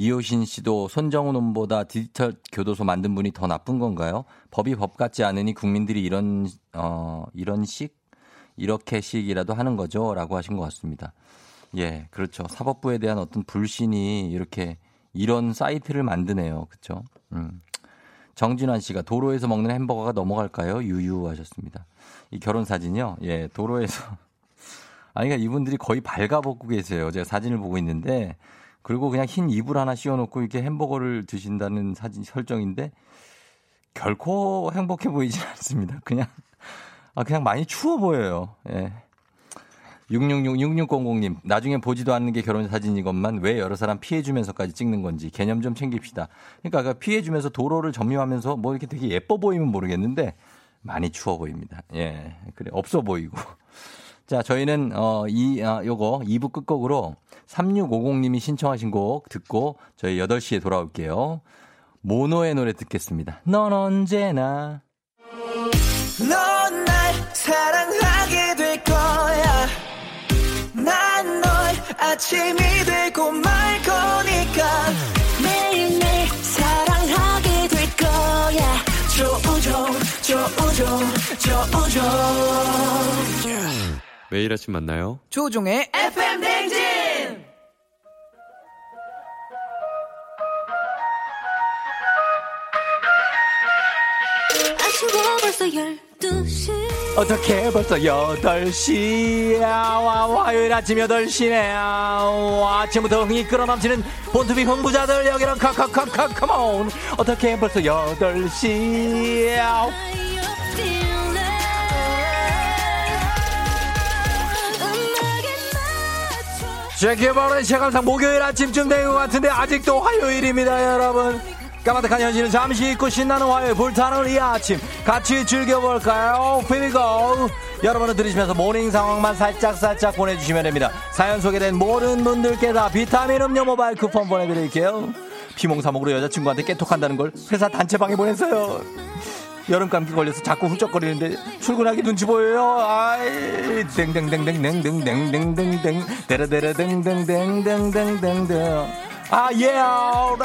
이효신 씨도 손정훈 놈보다 디지털 교도소 만든 분이 더 나쁜 건가요? 법이 법 같지 않으니 국민들이 이런 어 이런 식 이렇게 식이라도 하는 거죠라고 하신 것 같습니다. 예, 그렇죠. 사법부에 대한 어떤 불신이 이렇게 이런 사이트를 만드네요. 그렇죠? 음. 정진환 씨가 도로에서 먹는 햄버거가 넘어갈까요? 유유하셨습니다. 이 결혼 사진이요. 예, 도로에서 아니 그러니까 이분들이 거의 발가벗고 계세요. 제가 사진을 보고 있는데 그리고 그냥 흰 이불 하나 씌워놓고 이렇게 햄버거를 드신다는 사진 설정인데 결코 행복해 보이지 않습니다. 그냥 아 그냥 많이 추워 보여요. 예. 666 6600님 나중에 보지도 않는 게 결혼 사진이건만 왜 여러 사람 피해 주면서까지 찍는 건지 개념 좀 챙깁시다. 그러니까 피해 주면서 도로를 점유하면서 뭐 이렇게 되게 예뻐 보이면 모르겠는데 많이 추워 보입니다. 예. 그래 없어 보이고. 자, 저희는 어 이 아, 요거 2부 끝곡으로 3650님이 신청하신 곡 듣고 저희 8시에 돌아올게요. 모노의 노래 듣겠습니다. 넌 언제나 넌 날 사랑하게 될 거야 난 널 아침이 되고 말 거니까 매일매일 사랑하게 될 거야 조우종 조우종 조우종 매일 아침 만나요. 조우종의 FM 댕진 벌써 12시. 어떻게 벌써 8시야 와, 화요일 아침 8시네. 와, 아침부터 흥이 끌어넘치는 본투비 흥부자들 여기는 카카카카 컴온 어떻게 벌써 8시야 제게바른 시간상 목요일 아침쯤 된 것 같은데 아직도 화요일입니다 여러분 까마득한 현실을 잠시 잊고 신나는 화요일 불타는 이 아침 같이 즐겨볼까요? Go. 여러분은 들으시면서 morning 상황만 살짝 살짝 보내주시면 됩니다. 사연 소개된 모든 분들께 다 비타민 음료 모바일 쿠폰 보내드릴게요. 비몽사몽으로 여자친구한테 깨톡한다는 걸 회사 단체방에 보냈어요. 여름 감기 걸려서 자꾸 훌쩍거리는데 출근하기 눈치 보여요. 아이 땡땡땡땡땡땡땡땡땡 데라데라땡땡땡땡땡땡 아 예, 라우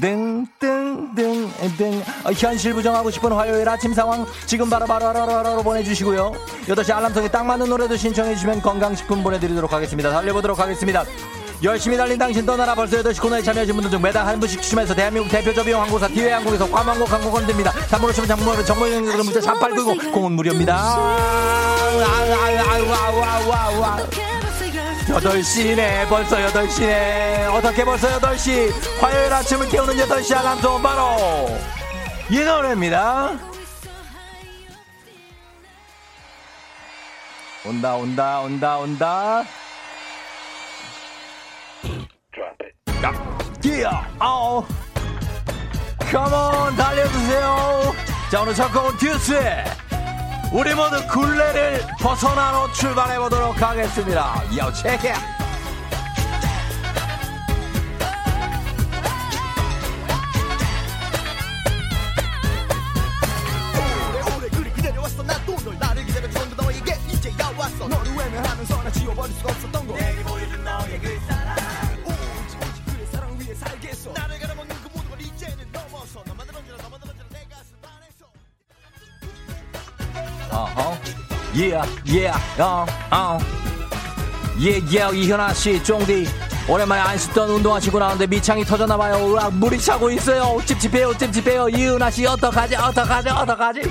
땡땡땡땡 아, 현실 부정하고 싶은 화요일 아침 상황 지금 바로 바로 바로 바로, 바로 보내주시고요. 8시 알람송에 딱 맞는 노래도 신청해 주시면 건강식품 보내드리도록 하겠습니다. 달려보도록 하겠습니다. 열심히 달린 당신 떠나라 벌써 8시 코너에 참여하신 분들 중 매달 한 분씩 추첨해서 대한민국 대표 저비용 항공사 티웨이 항공에서 괌항공 항공권 드립니다. 담으로 치면 장문으로 정보용으로 문자 3899 공은 무료입니다. 아우 아우 아우 아우 아우 아우 8시네 벌써 8시네 어떻게 벌써 8시 화요일 아침을 깨우는 8시 알람 송 바로 이 노래입니다. 온다 온다 온다 온다 야, yeah, 아우, 컴온 달려주세요. 자 오늘 첫 곡은 듀스의 우리 모두 굴레를 벗어나러 출발해 보도록 하겠습니다. 왔어. 너를 외면하면서 나 지워버릴 수가 없었던 거. 내게 보여준 너의 그사 어어 yeah yeah 어어 yeah yeah 이현아 씨 쫑디 오랜만에 안 씻던 운동하시고 나오는데 미창이 터졌나봐요. 으악, 물이 차고 있어요. 찝찝해요, 찝찝해요. 이은아 씨, 어떡하지, 어떡하지, 어떡하지?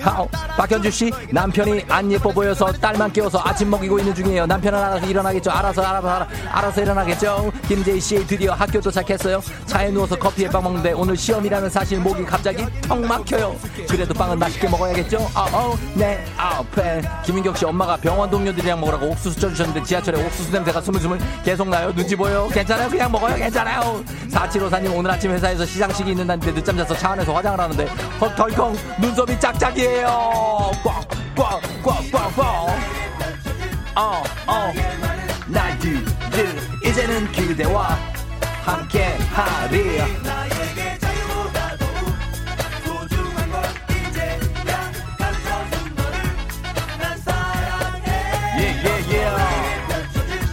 하오. 박현주 씨, 남편이 안 예뻐 보여서 딸만 깨워서 아침 먹이고 있는 중이에요. 남편은 알아서 일어나겠죠. 알아서, 알아서, 알아, 알아서 일어나겠죠. 김재희 씨, 드디어 학교 도착했어요. 차에 누워서 커피에 빵 먹는데 오늘 시험이라는 사실 목이 갑자기 턱 막혀요. 그래도 빵은 맛있게 먹어야겠죠. 아, 어, 네, 아페. 김인경 씨, 엄마가 병원 동료들이랑 먹으라고 옥수수 쪄주셨는데 지하철에 옥수수 냄새가 스물스물 계속 나요. 눈치 보여요. 괜찮아요. 그냥 먹어요. 괜찮아요. 4754님, 오늘 아침 회사에서 시상식이 있는다는데 늦잠 자서 차 안에서 화장을 하는데 헉, 덜컹 눈썹이 짝짝이에요. 꽉, 꽉, 꽉, 꽉, 꽉. 어, 어. 날들, 이제는 그대와 함께 하리. 예예예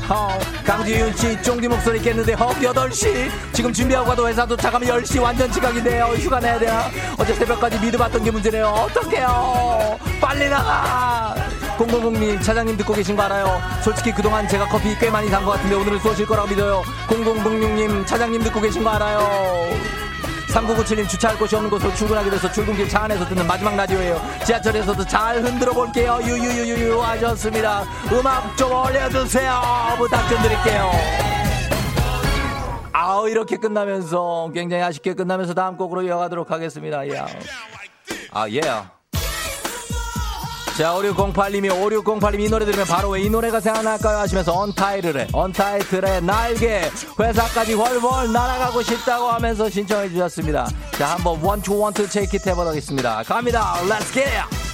어, 강지윤 씨 쫑디 목소리 깼는데 헉 8시? 지금 준비하고 가도 회사 도착하면 10시 완전 지각인데요. 휴가 내야 돼요. 어제 새벽까지 믿어봤던 게 문제네요. 어떡해요. 빨리 나가. 000님 차장님 듣고 계신 거 알아요. 솔직히 그동안 제가 커피 꽤 많이 산 것 같은데 오늘은 쏘실 거라고 믿어요. 0006님 차장님 듣고 계신 거 알아요 3997님 주차할 곳이 없는 곳으로 출근하게 돼서 출근길 차 안에서 듣는 마지막 라디오예요. 지하철에서도 잘 흔들어 볼게요. 유유유유유 하셨습니다. 음악 좀 올려주세요. 부탁 좀 드릴게요. 아우 이렇게 끝나면서 굉장히 아쉽게 끝나면서 다음 곡으로 이어가도록 하겠습니다. 야. 아 예. 자, 5608님이 5608님 이 노래 들으면 바로 왜 이 노래가 생각날까요? 하시면서 언타이틀의 언타이틀의 날개 회사까지 훨훨 날아가고 싶다고 하면서 신청해 주셨습니다. 자, 한번 원투 원투 체이키 해보겠습니다. 갑니다. Let's get it!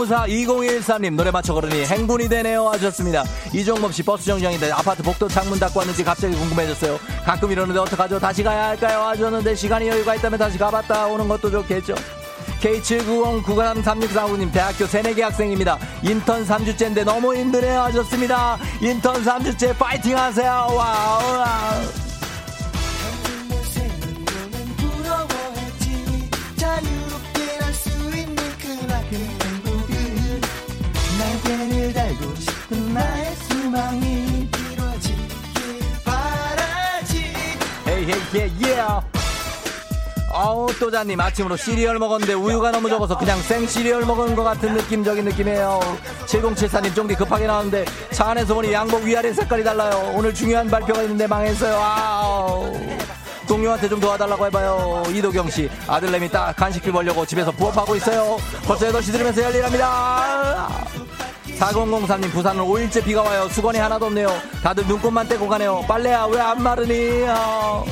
K7904 2013님 노래 맞춰 걸으니 행군이 되네요 하셨습니다 이종범 씨 버스 정류장인데 아파트 복도 창문 닫고 왔는지 갑자기 궁금해졌어요 가끔 이러는데 어떡하죠 다시 가야 할까요 하셨는데 시간이 여유가 있다면 다시 가봤다 오는 것도 좋겠죠 K79093364님 대학교 새내기 학생입니다. 인턴 3주째인데 너무 힘드네요 하셨습니다. 인턴 3주째 파이팅 하세요. Wow. Wow. 자유롭게 날수 있는 그만큼 날개를 달고 싶은 나의 소망이 이루어지길 바라지. 헤이 헤이 예 예. 어우 또자님 아침으로 시리얼 먹었는데 우유가 너무 적어서 그냥 생 시리얼 먹은 것 같은 느낌적인 느낌이에요. 7074님 쫑디 급하게 나왔는데 차 안에서 보니 양복 위아래 색깔이 달라요. 오늘 중요한 발표가 있는데 망했어요. 아우. 동료한테 좀 도와달라고 해봐요. 이도경 씨 아들내미 딱 간식비 벌려고 집에서 부업하고 있어요. 벌써 8시 들으면서 열일합니다 4003님 부산은 5일째 비가 와요. 수건이 하나도 없네요. 다들 눈곱만 떼고 가네요. 빨래야 왜 안 마르니 어.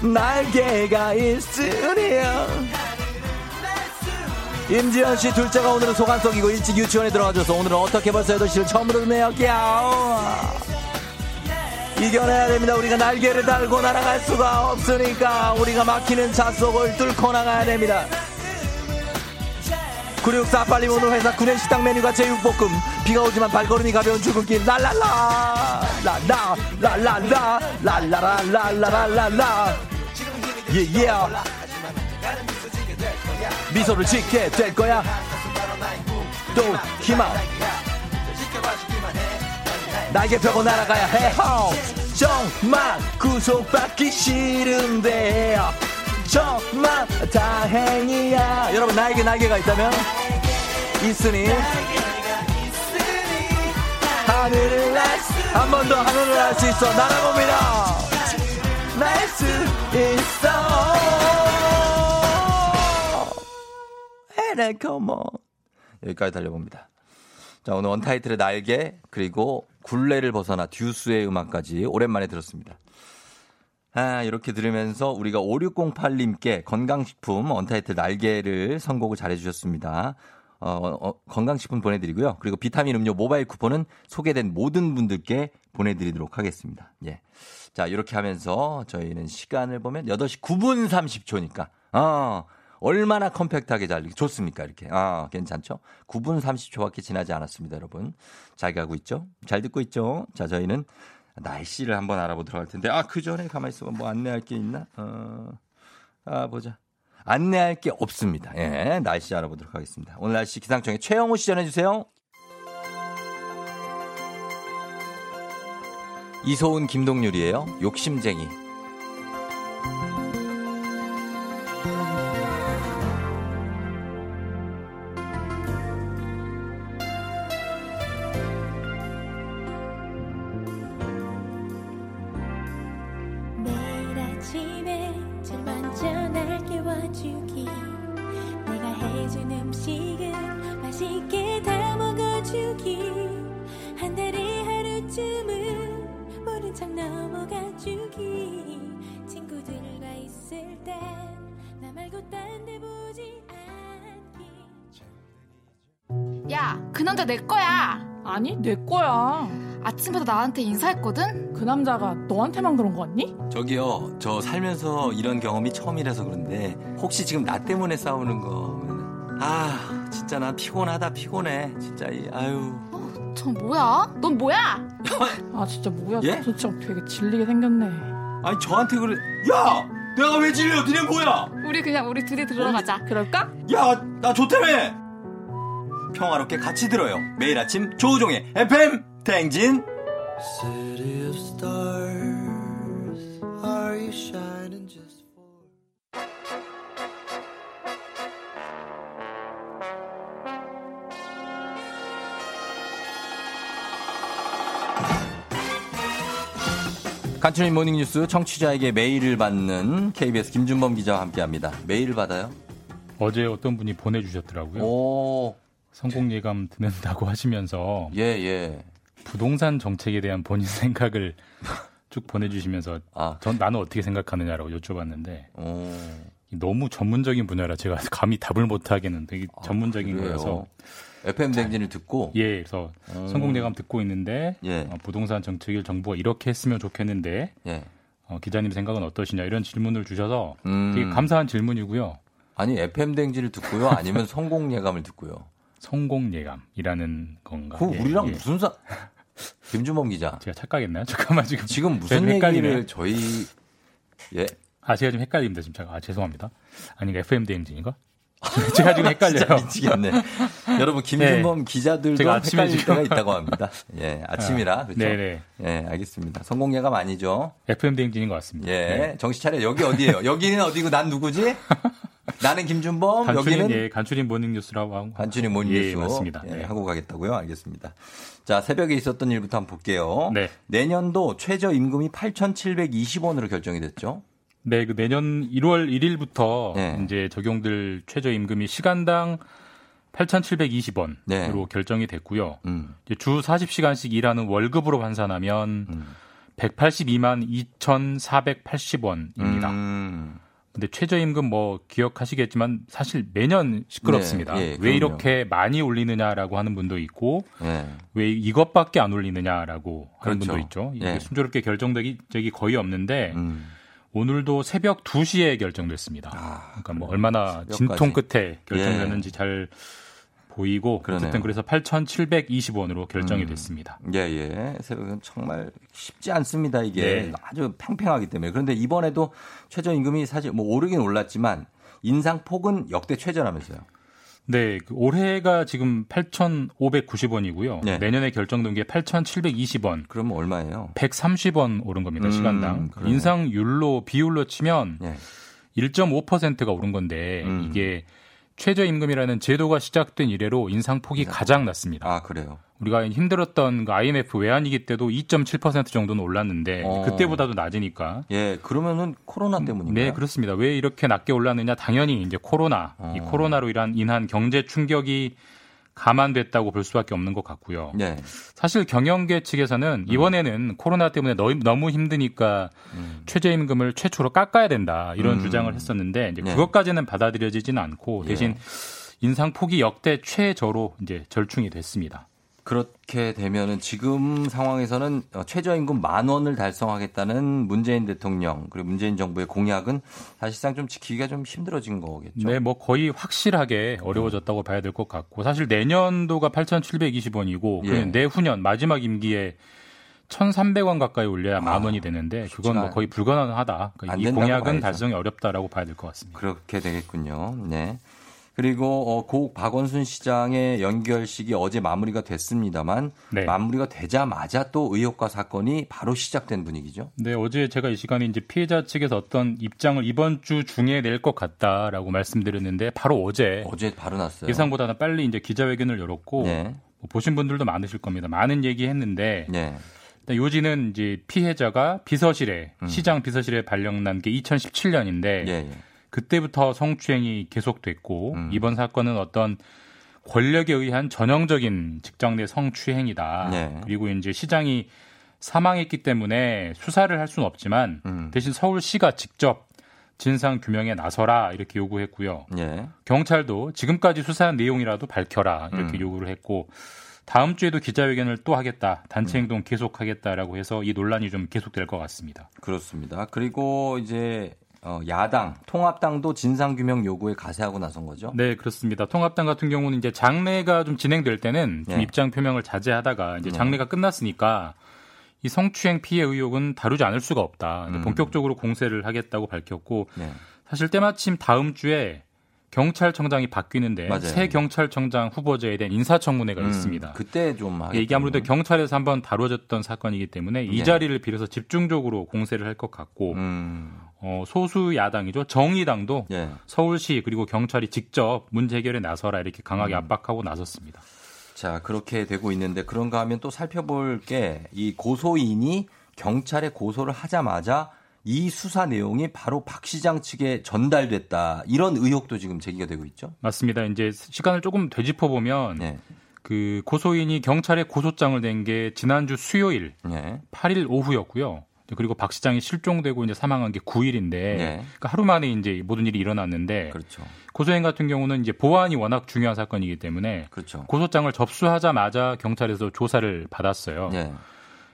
날개가 있으니 임지연 씨 둘째가 오늘은 소관석이고 일찍 유치원에 들어가줘서 오늘은 어떻게 벌써 8시를 처음으로 듣네요 꺄우 이겨내야 됩니다. 우리가 날개를 달고 날아갈 수가 없으니까 우리가 막히는 차 속을 뚫고 나가야 됩니다 9648님 오늘 회사 구내 식당 메뉴가 제육볶음 비가 오지만 발걸음이 가벼운 출근길 랄랄라 라라 랄랄라 랄라라랄라랄라 예예 미소를 짓게 될 거야 또 희망 날개 펴고 날아가야 해 호. 정말 구속받기 싫은데 정말 다행이야. 여러분 나에게 날개가 있다면? 있으니? 하늘을 날한번 더 하늘을 날 수 있어. 날아봅니다. 날 수 있어. 에레 컴온 여기까지 달려봅니다. 자 오늘 원타이틀의 날개 그리고 굴레를 벗어나 듀스의 음악까지 오랜만에 들었습니다. 아, 이렇게 들으면서 우리가 5608님께 건강식품 언타이틀 날개를 선곡을 잘해주셨습니다. 어, 어, 건강식품 보내드리고요. 그리고 비타민 음료 모바일 쿠폰은 소개된 모든 분들께 보내드리도록 하겠습니다. 예. 자, 이렇게 하면서 저희는 시간을 보면 8시 9분 30초니까, 어, 얼마나 컴팩트하게 잘, 좋습니까? 이렇게. 아, 괜찮죠? 9분 30초밖에 지나지 않았습니다, 여러분. 잘 가고 있죠? 잘 듣고 있죠? 자, 저희는 날씨를 한번 알아보도록 할 텐데, 아, 그 전에 가만히 있어봐. 뭐 안내할 게 있나? 어, 아, 보자. 안내할 게 없습니다. 예, 날씨 알아보도록 하겠습니다. 오늘 날씨 기상청에 최영호 씨 전해주세요. 이소은 김동률이에요. 욕심쟁이. 나한테 인사했거든? 그 남자가 너한테만 그런 거 같니? 저기요, 저 살면서 이런 경험이 처음이라서 그런데 혹시 지금 나 때문에 싸우는 거? 아, 진짜 나 피곤하다 피곤해. 진짜 이 아유. 저 뭐야? 넌 뭐야? 아, 진짜 뭐야. 예? 저 진짜 되게 질리게 생겼네. 아니 저한테 그래. 야, 내가 왜 질려? 니네 뭐야? 우리 그냥 우리 둘이 들어가자. 그럴까? 야, 나 좋다며. 평화롭게 같이 들어요. 매일 아침 조우종의 FM 탱진. City of stars, are you shining just 간추린 모닝뉴스 청취자에게 메일을 받는 KBS 김준범 기자와 함께합니다. 메일을 받아요? 어제 어떤 분이 보내주셨더라고요. 오. 성공 예감 듣는다고 하시면서 예, 예. 부동산 정책에 대한 본인 생각을 쭉 보내주시면서 아. 전 나는 어떻게 생각하느냐라고 여쭤봤는데 오. 너무 전문적인 분야라 제가 감히 답을 못 하겠는데 이게 전문적인 아, 그래요? 거여서 FM 댕진을 듣고 예, 그래서 음. 성공 예감 듣고 있는데 예. 어, 부동산 정책을 정부가 이렇게 했으면 좋겠는데 예. 어, 기자님 생각은 어떠시냐 이런 질문을 주셔서 음. 되게 감사한 질문이고요. 아니 FM 댕진을 듣고요, 아니면 성공 예감을 듣고요. 성공 예감이라는 건가? 그 예, 우리랑 예. 무슨 사? 김준범 기자. 제가 착각했나요? 잠깐만 지금 지금 무슨 제가. 얘기를 저희 예 아 제가 지금 헷갈립니다 지금 잠깐 아 죄송합니다. 아니 그 FM 대행진인가? 제가 지금 헷갈려요. 미치겠네. 여러분 김준범 기자들도 제가 아침에 헷갈릴 지금- 때가 있다고 합니다. 예, 아침이라 그렇죠. 네네. 예, 알겠습니다. 성공 예감 아니죠? FM 대행진인 것 같습니다. 예, 네. 정신 차려. 여기 어디예요? 여기는 어디고 난 누구지? 나는 김준범. 간추린 여기는 예, 간추린 morning 뉴스라고 하고 간추린 morning 뉴스 예, 맞습니다. 예, 네. 하고 가겠다고요. 알겠습니다. 자 새벽에 있었던 일부터 한번 볼게요. 네. 내년도 최저 임금이 8,720원으로 결정이 됐죠. 네, 그 내년 1월 1일부터 네. 이제 적용될 최저 임금이 시간당 8,720원으로 네. 결정이 됐고요. 음, 이제 주 40시간씩 일하는 월급으로 환산하면 음. 182만 2,480원입니다. 음, 근데 최저임금 뭐 기억하시겠지만 사실 매년 시끄럽습니다. 네, 예, 왜. 이렇게 많이 올리느냐라고 하는 분도 있고 예. 왜 이것밖에 안 올리느냐라고 하는 그렇죠. 분도 있죠. 이게 예. 순조롭게 결정되기 적이 거의 없는데 음. 오늘도 새벽 2시에 결정됐습니다. 아, 그러니까 뭐 얼마나 새벽까지. 진통 끝에 결정됐는지 잘 보이고 그러네요. 어쨌든 그래서 8,720원으로 결정이 음. 됐습니다. 예, 예. 새벽은 정말 쉽지 않습니다, 이게. 네. 아주 팽팽하기 때문에. 그런데 이번에도 최저임금이 사실 뭐 오르긴 올랐지만 인상폭은 역대 최저라면서요. 네, 그 올해가 지금 8,590원이고요. 네. 내년에 결정된 게 8,720원. 그러면 얼마예요? 130원 오른 겁니다, 음, 시간당. 그러네. 인상률로, 비율로 치면 예. 1.5%가 오른 건데, 음. 이게 최저임금이라는 제도가 시작된 이래로 인상폭이 인상폭. 가장 낮습니다. 아, 그래요. 우리가 힘들었던 그 IMF 외환위기 때도 2.7% 정도는 올랐는데, 어. 그때보다도 낮으니까. 예, 그러면은 코로나 때문인가요? 네, 그렇습니다. 왜 이렇게 낮게 올랐느냐? 당연히 이제 코로나, 이 어. 코로나로 인한, 인한 경제 충격이 감안됐다고 볼 수밖에 없는 것 같고요. 네. 사실 경영계 측에서는 이번에는 코로나 때문에 너무, 힘드니까 음. 최저임금을 최초로 깎아야 된다 이런 음. 주장을 했었는데 이제 네. 그것까지는 받아들여지지는 않고 예. 대신 인상 폭이 역대 최저로 이제 절충이 됐습니다. 그렇게 되면은 지금 상황에서는 어, 최저임금 만 원을 달성하겠다는 문재인 대통령 그리고 문재인 정부의 공약은 사실상 좀 지키기가 좀 힘들어진 거겠죠. 네, 뭐 거의 확실하게 어려워졌다고 봐야 될 것 같고 사실 내년도가 8,720원이고 예. 내후년 마지막 임기에 1,300원 가까이 올려야 만 원이 되는데 그건 뭐 아, 거의 불가능하다. 그러니까 안이 공약은. 달성이 어렵다라고 봐야 될 것 같습니다. 그렇게 되겠군요. 네. 그리고 어, 고 박원순 시장의 연결식이 어제 마무리가 됐습니다만 네. 마무리가 되자마자 또 의혹과 사건이 바로 시작된 분위기죠. 네, 어제 제가 이 시간에 이제 피해자 측에서 어떤 입장을 이번 주 중에 낼 것 같다라고 말씀드렸는데 바로 어제 어제 바로 났어요. 예상보다는 빨리 이제 기자회견을 열었고 네. 뭐 보신 분들도 많으실 겁니다. 많은 얘기했는데 네. 요지는 이제 피해자가 비서실에 시장 비서실에 발령난 게 2017년인데 음. 예, 예. 그때부터 성추행이 계속됐고 음. 이번 사건은 어떤 권력에 의한 전형적인 직장 내 성추행이다. 네. 그리고 이제 시장이 사망했기 때문에 수사를 할 수는 없지만 음. 대신 서울시가 직접 진상 규명에 나서라 이렇게 요구했고요. 예. 경찰도 지금까지 수사한 내용이라도 밝혀라 이렇게 음. 요구를 했고 다음 주에도 기자회견을 또 하겠다 음. 단체 행동 계속하겠다라고 해서 이 논란이 좀 계속될 것 같습니다. 그렇습니다. 그리고 이제 어, 야당 통합당도 진상 규명 요구에 가세하고 나선 거죠. 네 그렇습니다. 통합당 같은 경우는 이제 장례가 좀 진행될 때는 좀 네. 입장 표명을 자제하다가 이제 네. 장례가 끝났으니까 이 성추행 피해 의혹은 다루지 않을 수가 없다. 음. 본격적으로 공세를 하겠다고 밝혔고 네. 사실 때마침 다음 주에 경찰청장이 바뀌는데 맞아요. 새 경찰청장 후보자에 대한 인사청문회가 음, 있습니다. 그때 좀 예, 이게 아무래도 경찰에서 한번 다뤄졌던 사건이기 때문에 이 예. 자리를 빌어서 집중적으로 공세를 할 것 같고 음. 어, 소수 야당이죠 정의당도 예. 서울시 그리고 경찰이 직접 문제 해결에 나서라 이렇게 강하게 음. 압박하고 나섰습니다. 자, 그렇게 되고 있는데 그런가 하면 또 살펴볼 게 이 고소인이 경찰에 고소를 하자마자 이 수사 내용이 바로 박 시장 측에 전달됐다. 이런 의혹도 지금 제기가 되고 있죠. 맞습니다. 이제 시간을 조금 되짚어 보면 네. 그 고소인이 경찰에 고소장을 낸 게 지난주 수요일 네. 8일 오후였고요. 그리고 박 시장이 실종되고 이제 사망한 게 9일인데 네. 그러니까 하루 만에 이제 모든 일이 일어났는데 그렇죠. 고소인 같은 경우는 이제 보안이 워낙 중요한 사건이기 때문에 그렇죠. 고소장을 접수하자마자 경찰에서 조사를 받았어요. 네.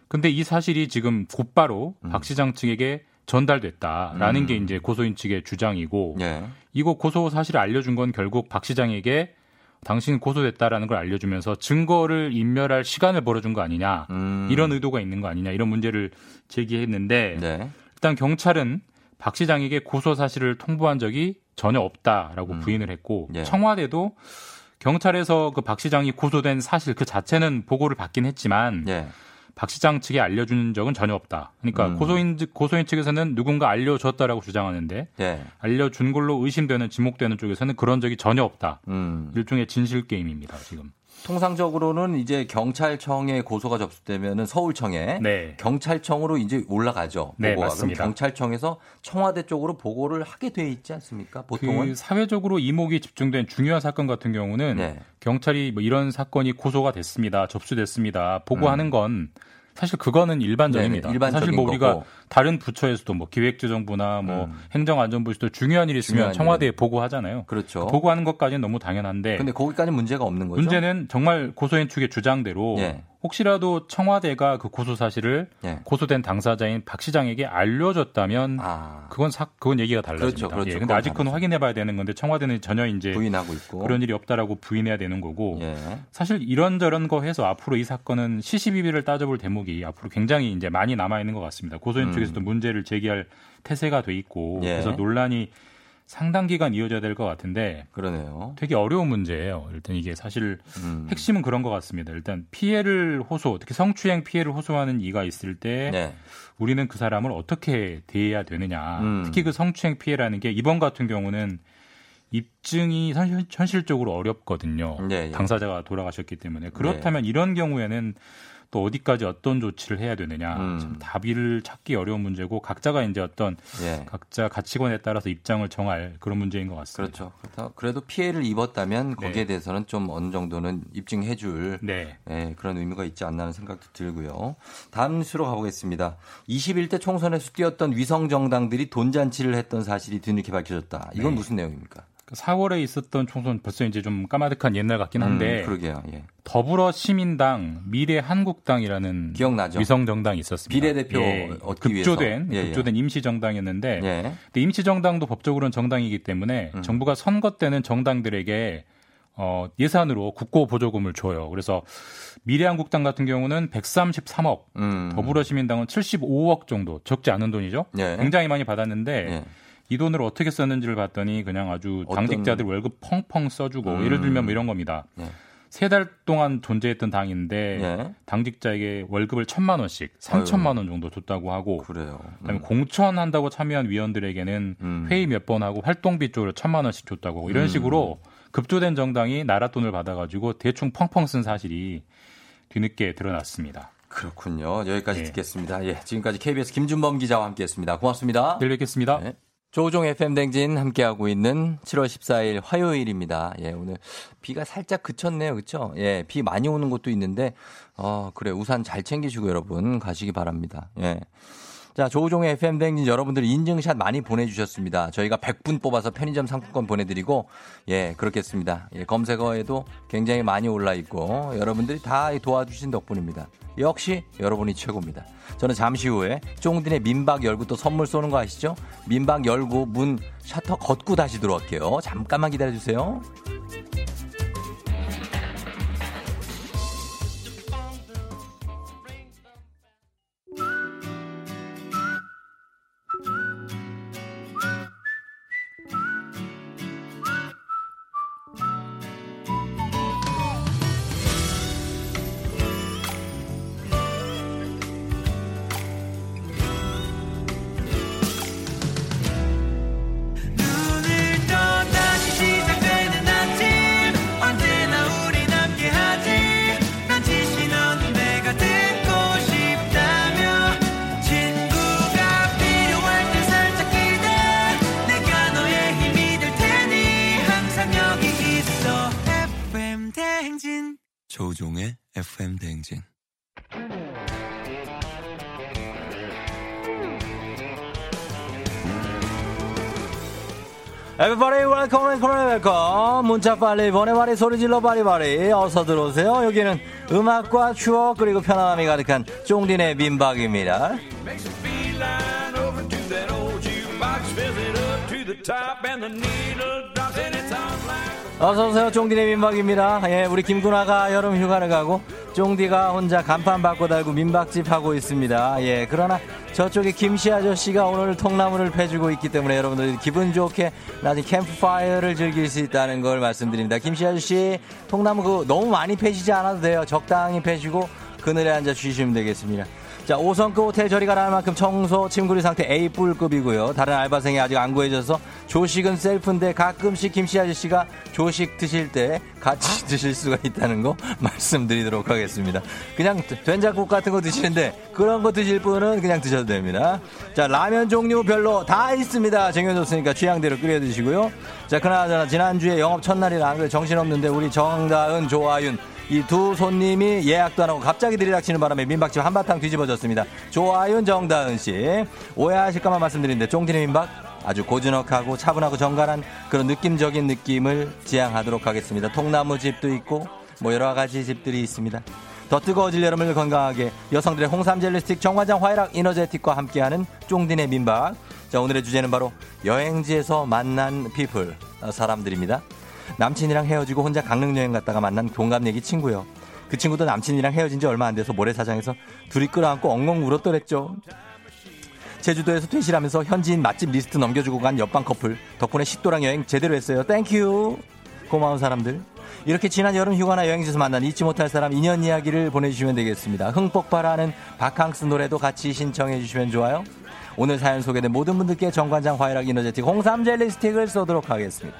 근데 이 사실이 지금 곧바로 음. 박 시장 측에게 전달됐다라는 음. 게 이제 고소인 측의 주장이고 네. 이거 고소 사실을 알려준 건 결국 박 시장에게 당신 고소됐다라는 걸 알려주면서 증거를 인멸할 시간을 벌어준 거 아니냐 음. 이런 의도가 있는 거 아니냐 이런 문제를 제기했는데 네. 일단 경찰은 박 시장에게 고소 사실을 통보한 적이 전혀 없다라고 음. 부인을 했고 예. 청와대도 경찰에서 그 박 시장이 고소된 사실 그 자체는 보고를 받긴 했지만 예. 박 시장 측에 알려준 적은 전혀 없다. 그러니까 음. 고소인 측- 고소인 측에서는 누군가 알려줬다라고 주장하는데 네. 알려준 걸로 의심되는 지목되는 쪽에서는 그런 적이 전혀 없다. 음. 일종의 진실 게임입니다. 지금. 통상적으로는 이제 경찰청에 고소가 접수되면은 서울청에 네. 경찰청으로 이제 올라가죠. 네, 보고가. 맞습니다. 그럼 경찰청에서 청와대 쪽으로 보고를 하게 돼 있지 않습니까? 보통은 그 사회적으로 이목이 집중된 중요한 사건 같은 경우는 네. 경찰이 뭐 이런 사건이 고소가 됐습니다, 접수됐습니다, 음. 보고하는 건 사실 그거는 일반적입니다. 네네, 일반적인 사실 뭐 우리가 거고. 다른 부처에서도 뭐 기획재정부나 뭐 음. 행정안전부에서도 중요한 일이 있으면 중요한 청와대에 보고하잖아요. 그렇죠. 보고하는 것까지는 너무 당연한데 근데 거기까지는 문제가 없는 거죠. 문제는 정말 고소인 측의 주장대로 예. 혹시라도 청와대가 그 고소 사실을 예. 고소된 당사자인 박 시장에게 알려줬다면 아, 그건 사, 그건 얘기가 달라집니다. 그렇죠, 그렇죠. 예, 근데 아직 그건 다르죠. 확인해봐야 되는 건데 청와대는 전혀 이제 부인하고 있고. 그런 일이 없다라고 부인해야 되는 거고 예. 사실 이런저런 거 해서 앞으로 이 사건은 시시비비를 따져볼 대목이 앞으로 굉장히 이제 많이 남아 있는 것 같습니다. 고소인 음. 쪽에서도 문제를 제기할 태세가 돼 있고 예. 그래서 논란이 상당 기간 이어져야 될 것 같은데 그러네요. 되게 어려운 문제예요. 일단 이게 사실 음. 핵심은 그런 것 같습니다. 일단 피해를 호소, 특히 성추행 피해를 호소하는 이가 있을 때 네. 우리는 그 사람을 어떻게 대해야 되느냐. 음. 특히 그 성추행 피해라는 게 이번 같은 경우는 입증이 현- 현실적으로 어렵거든요. 네, 네. 당사자가 돌아가셨기 때문에 그렇다면 이런 경우에는 또 어디까지 어떤 조치를 해야 되느냐 음. 참 답을 찾기 어려운 문제고 각자가 이제 어떤 예. 각자 가치관에 따라서 입장을 정할 그런 문제인 것 같습니다. 그렇죠. 그래도 피해를 입었다면 거기에 네. 대해서는 좀 어느 정도는 입증해줄 네. 예, 그런 의미가 있지 않나 하는 생각도 들고요. 다음 수로 가보겠습니다. 21대 총선에서 뛰었던 위성 정당들이 돈 잔치를 했던 사실이 뒤늦게 밝혀졌다. 이건 네. 무슨 내용입니까? 4월에 있었던 총선 벌써 이제 좀 까마득한 옛날 같긴 한데 음, 그러게요. 예. 더불어 시민당, 미래 한국당이라는 기억나죠? 위성 정당이 있었습니다. 비례대표 얻기 급조된. 예, 예. 급조된 임시 정당이었는데 예. 근데 임시 정당도 법적으로는 정당이기 때문에 음. 정부가 선거 때는 정당들에게 어, 예산으로 국고 보조금을 줘요. 그래서 미래한국당 같은 경우는 133억, 음. 더불어시민당은 75억 정도 적지 않은 돈이죠. 예. 굉장히 많이 받았는데 예. 이 돈을 어떻게 썼는지를 봤더니 그냥 아주 어떤- 당직자들 월급 펑펑 써주고 음. 예를 들면 뭐 이런 겁니다. 예. 세달 동안 존재했던 당인데 예. 당직자에게 월급을 천만 원씩, 삼천만 원 정도 줬다고 하고 그래요. 그다음에 공천한다고 참여한 위원들에게는 음. 회의 몇 번 하고 활동비 쪽으로 천만 원씩 줬다고 하고 이런 음. 식으로 급조된 정당이 나라 돈을 받아가지고 대충 펑펑 쓴 사실이 뒤늦게 드러났습니다. 그렇군요. 여기까지 예. 듣겠습니다. 예. 지금까지 KBS 김준범 기자와 함께했습니다. 고맙습니다. 내일 뵙겠습니다. 네. 조우종 FM 댕진 함께하고 있는 7월 14일 화요일입니다. 예, 오늘 비가 살짝 그쳤네요. 그쵸? 예, 비 많이 오는 곳도 있는데, 어, 그래. 우산 잘 챙기시고 여러분 가시기 바랍니다. 예. 자, 조우종의 FM 댕진 여러분들 인증샷 많이 보내주셨습니다. 저희가 100분 뽑아서 편의점 상품권 보내드리고, 예, 그렇겠습니다. 예, 검색어에도 굉장히 많이 올라 있고, 여러분들이 다 도와주신 덕분입니다. 역시 여러분이 최고입니다. 저는 잠시 후에 쫑딘의 민박 열고 또 선물 쏘는 거 아시죠? 민박 열고 문 셔터 걷고 다시 들어갈게요. 잠깐만 기다려주세요. Welcome 문자 빨리 보내바리 소리 질러 바리바리. 어서 들어오세요. 여기는 음악과 추억 그리고 편안함이 가득한 쫑디네 민박입니다 어서오세요. 쫑디네 민박입니다. 예 우리 김구나가 여름 휴가를 가고 쫑디가 혼자 간판 바꿔 달고 민박집 하고 있습니다. 예 그러나 저쪽에 김씨 아저씨가 오늘 통나무를 패주고 있기 때문에 여러분들 기분 좋게 나중에 캠프파이어를 즐길 수 있다는 걸 말씀드립니다. 김씨 아저씨 통나무 그 너무 많이 패시지 않아도 돼요. 적당히 패시고 그늘에 앉아 쉬시면 되겠습니다 자, 5성급 호텔 저리 가라는 만큼 청소, 침구리 상태 A뿔급이고요. 다른 알바생이 아직 안 구해져서 조식은 셀프인데 가끔씩 김씨 아저씨가 조식 드실 때 같이 드실 수가 있다는 거 말씀드리도록 하겠습니다. 그냥 된장국 같은 거 드시는데 그런 거 드실 분은 그냥 드셔도 됩니다. 자, 라면 종류별로 다 있습니다. 쟁여줬으니까 취향대로 끓여 드시고요. 자, 그나저나 지난주에 영업 첫날이라 정신없는데 우리 정다은, 조아윤 이 두 손님이 예약도 안 하고 갑자기 들이닥치는 바람에 민박집 한바탕 뒤집어졌습니다. 조아윤 정다은 씨 오해하실까만 말씀드리는데 쫑디의 민박 아주 고즈넉하고 차분하고 정갈한 그런 느낌적인 느낌을 지향하도록 하겠습니다. 통나무 집도 있고 뭐 여러 가지 집들이 있습니다. 더 뜨거워질 여름을 건강하게 여성들의 홍삼 젤리 스틱 정관장 화애락 이너제틱과 함께하는 쫑디네 민박. 자 오늘의 주제는 바로 여행지에서 만난 people 어, 사람들입니다. 남친이랑 헤어지고 혼자 강릉 여행 갔다가 만난 동갑내기 친구요. 그 친구도 남친이랑 헤어진 지 얼마 안 돼서 모래사장에서 둘이 끌어안고 엉엉 울었더랬죠. 제주도에서 퇴실하면서 현지인 맛집 리스트 넘겨주고 간 옆방 커플 덕분에 식도락 여행 제대로 했어요. Thank you. 고마운 사람들. 이렇게 지난 여름 휴가나 여행지에서 만난 잊지 못할 사람 인연 이야기를 보내주시면 되겠습니다. 흥폭발하는 바캉스 노래도 같이 신청해 주시면 좋아요. 오늘 사연 소개된 모든 분들께 정관장 화이락 이너제틱 홍삼 젤리 스틱을 쏘도록 하겠습니다.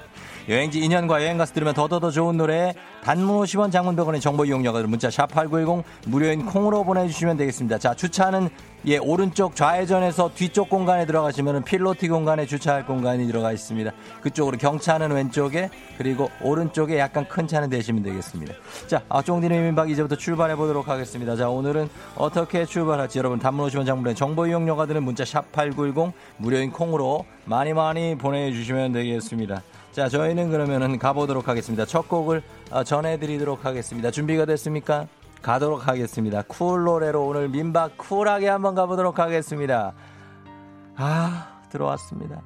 여행지 인연과 여행 가서 들으면 더더더 좋은 노래 단문 50원 장문 100원의 정보 이용료가 문자 샵 8910 무료인 콩으로 보내주시면 되겠습니다. 자 주차는 예 오른쪽 좌회전에서 뒤쪽 공간에 들어가시면 필로티 공간에 주차할 공간이 들어가 있습니다. 그쪽으로 경차는 왼쪽에 그리고 오른쪽에 약간 큰 차는 대시면 되겠습니다. 자 아, 쫑디네 민박 이제부터 출발해 보도록 하겠습니다. 자 오늘은 어떻게 출발할지 여러분 단문 50원 장문 100원 정보 이용료가 드는 문자 샵 8910 무료인 콩으로 많이 많이 보내주시면 되겠습니다. 자, 저희는 그러면은 가보도록 하겠습니다. 첫 곡을 어, 전해드리도록 하겠습니다. 준비가 됐습니까? 가도록 하겠습니다. 쿨 노래로 오늘 민박 쿨하게 한번 가보도록 하겠습니다. 아, 들어왔습니다.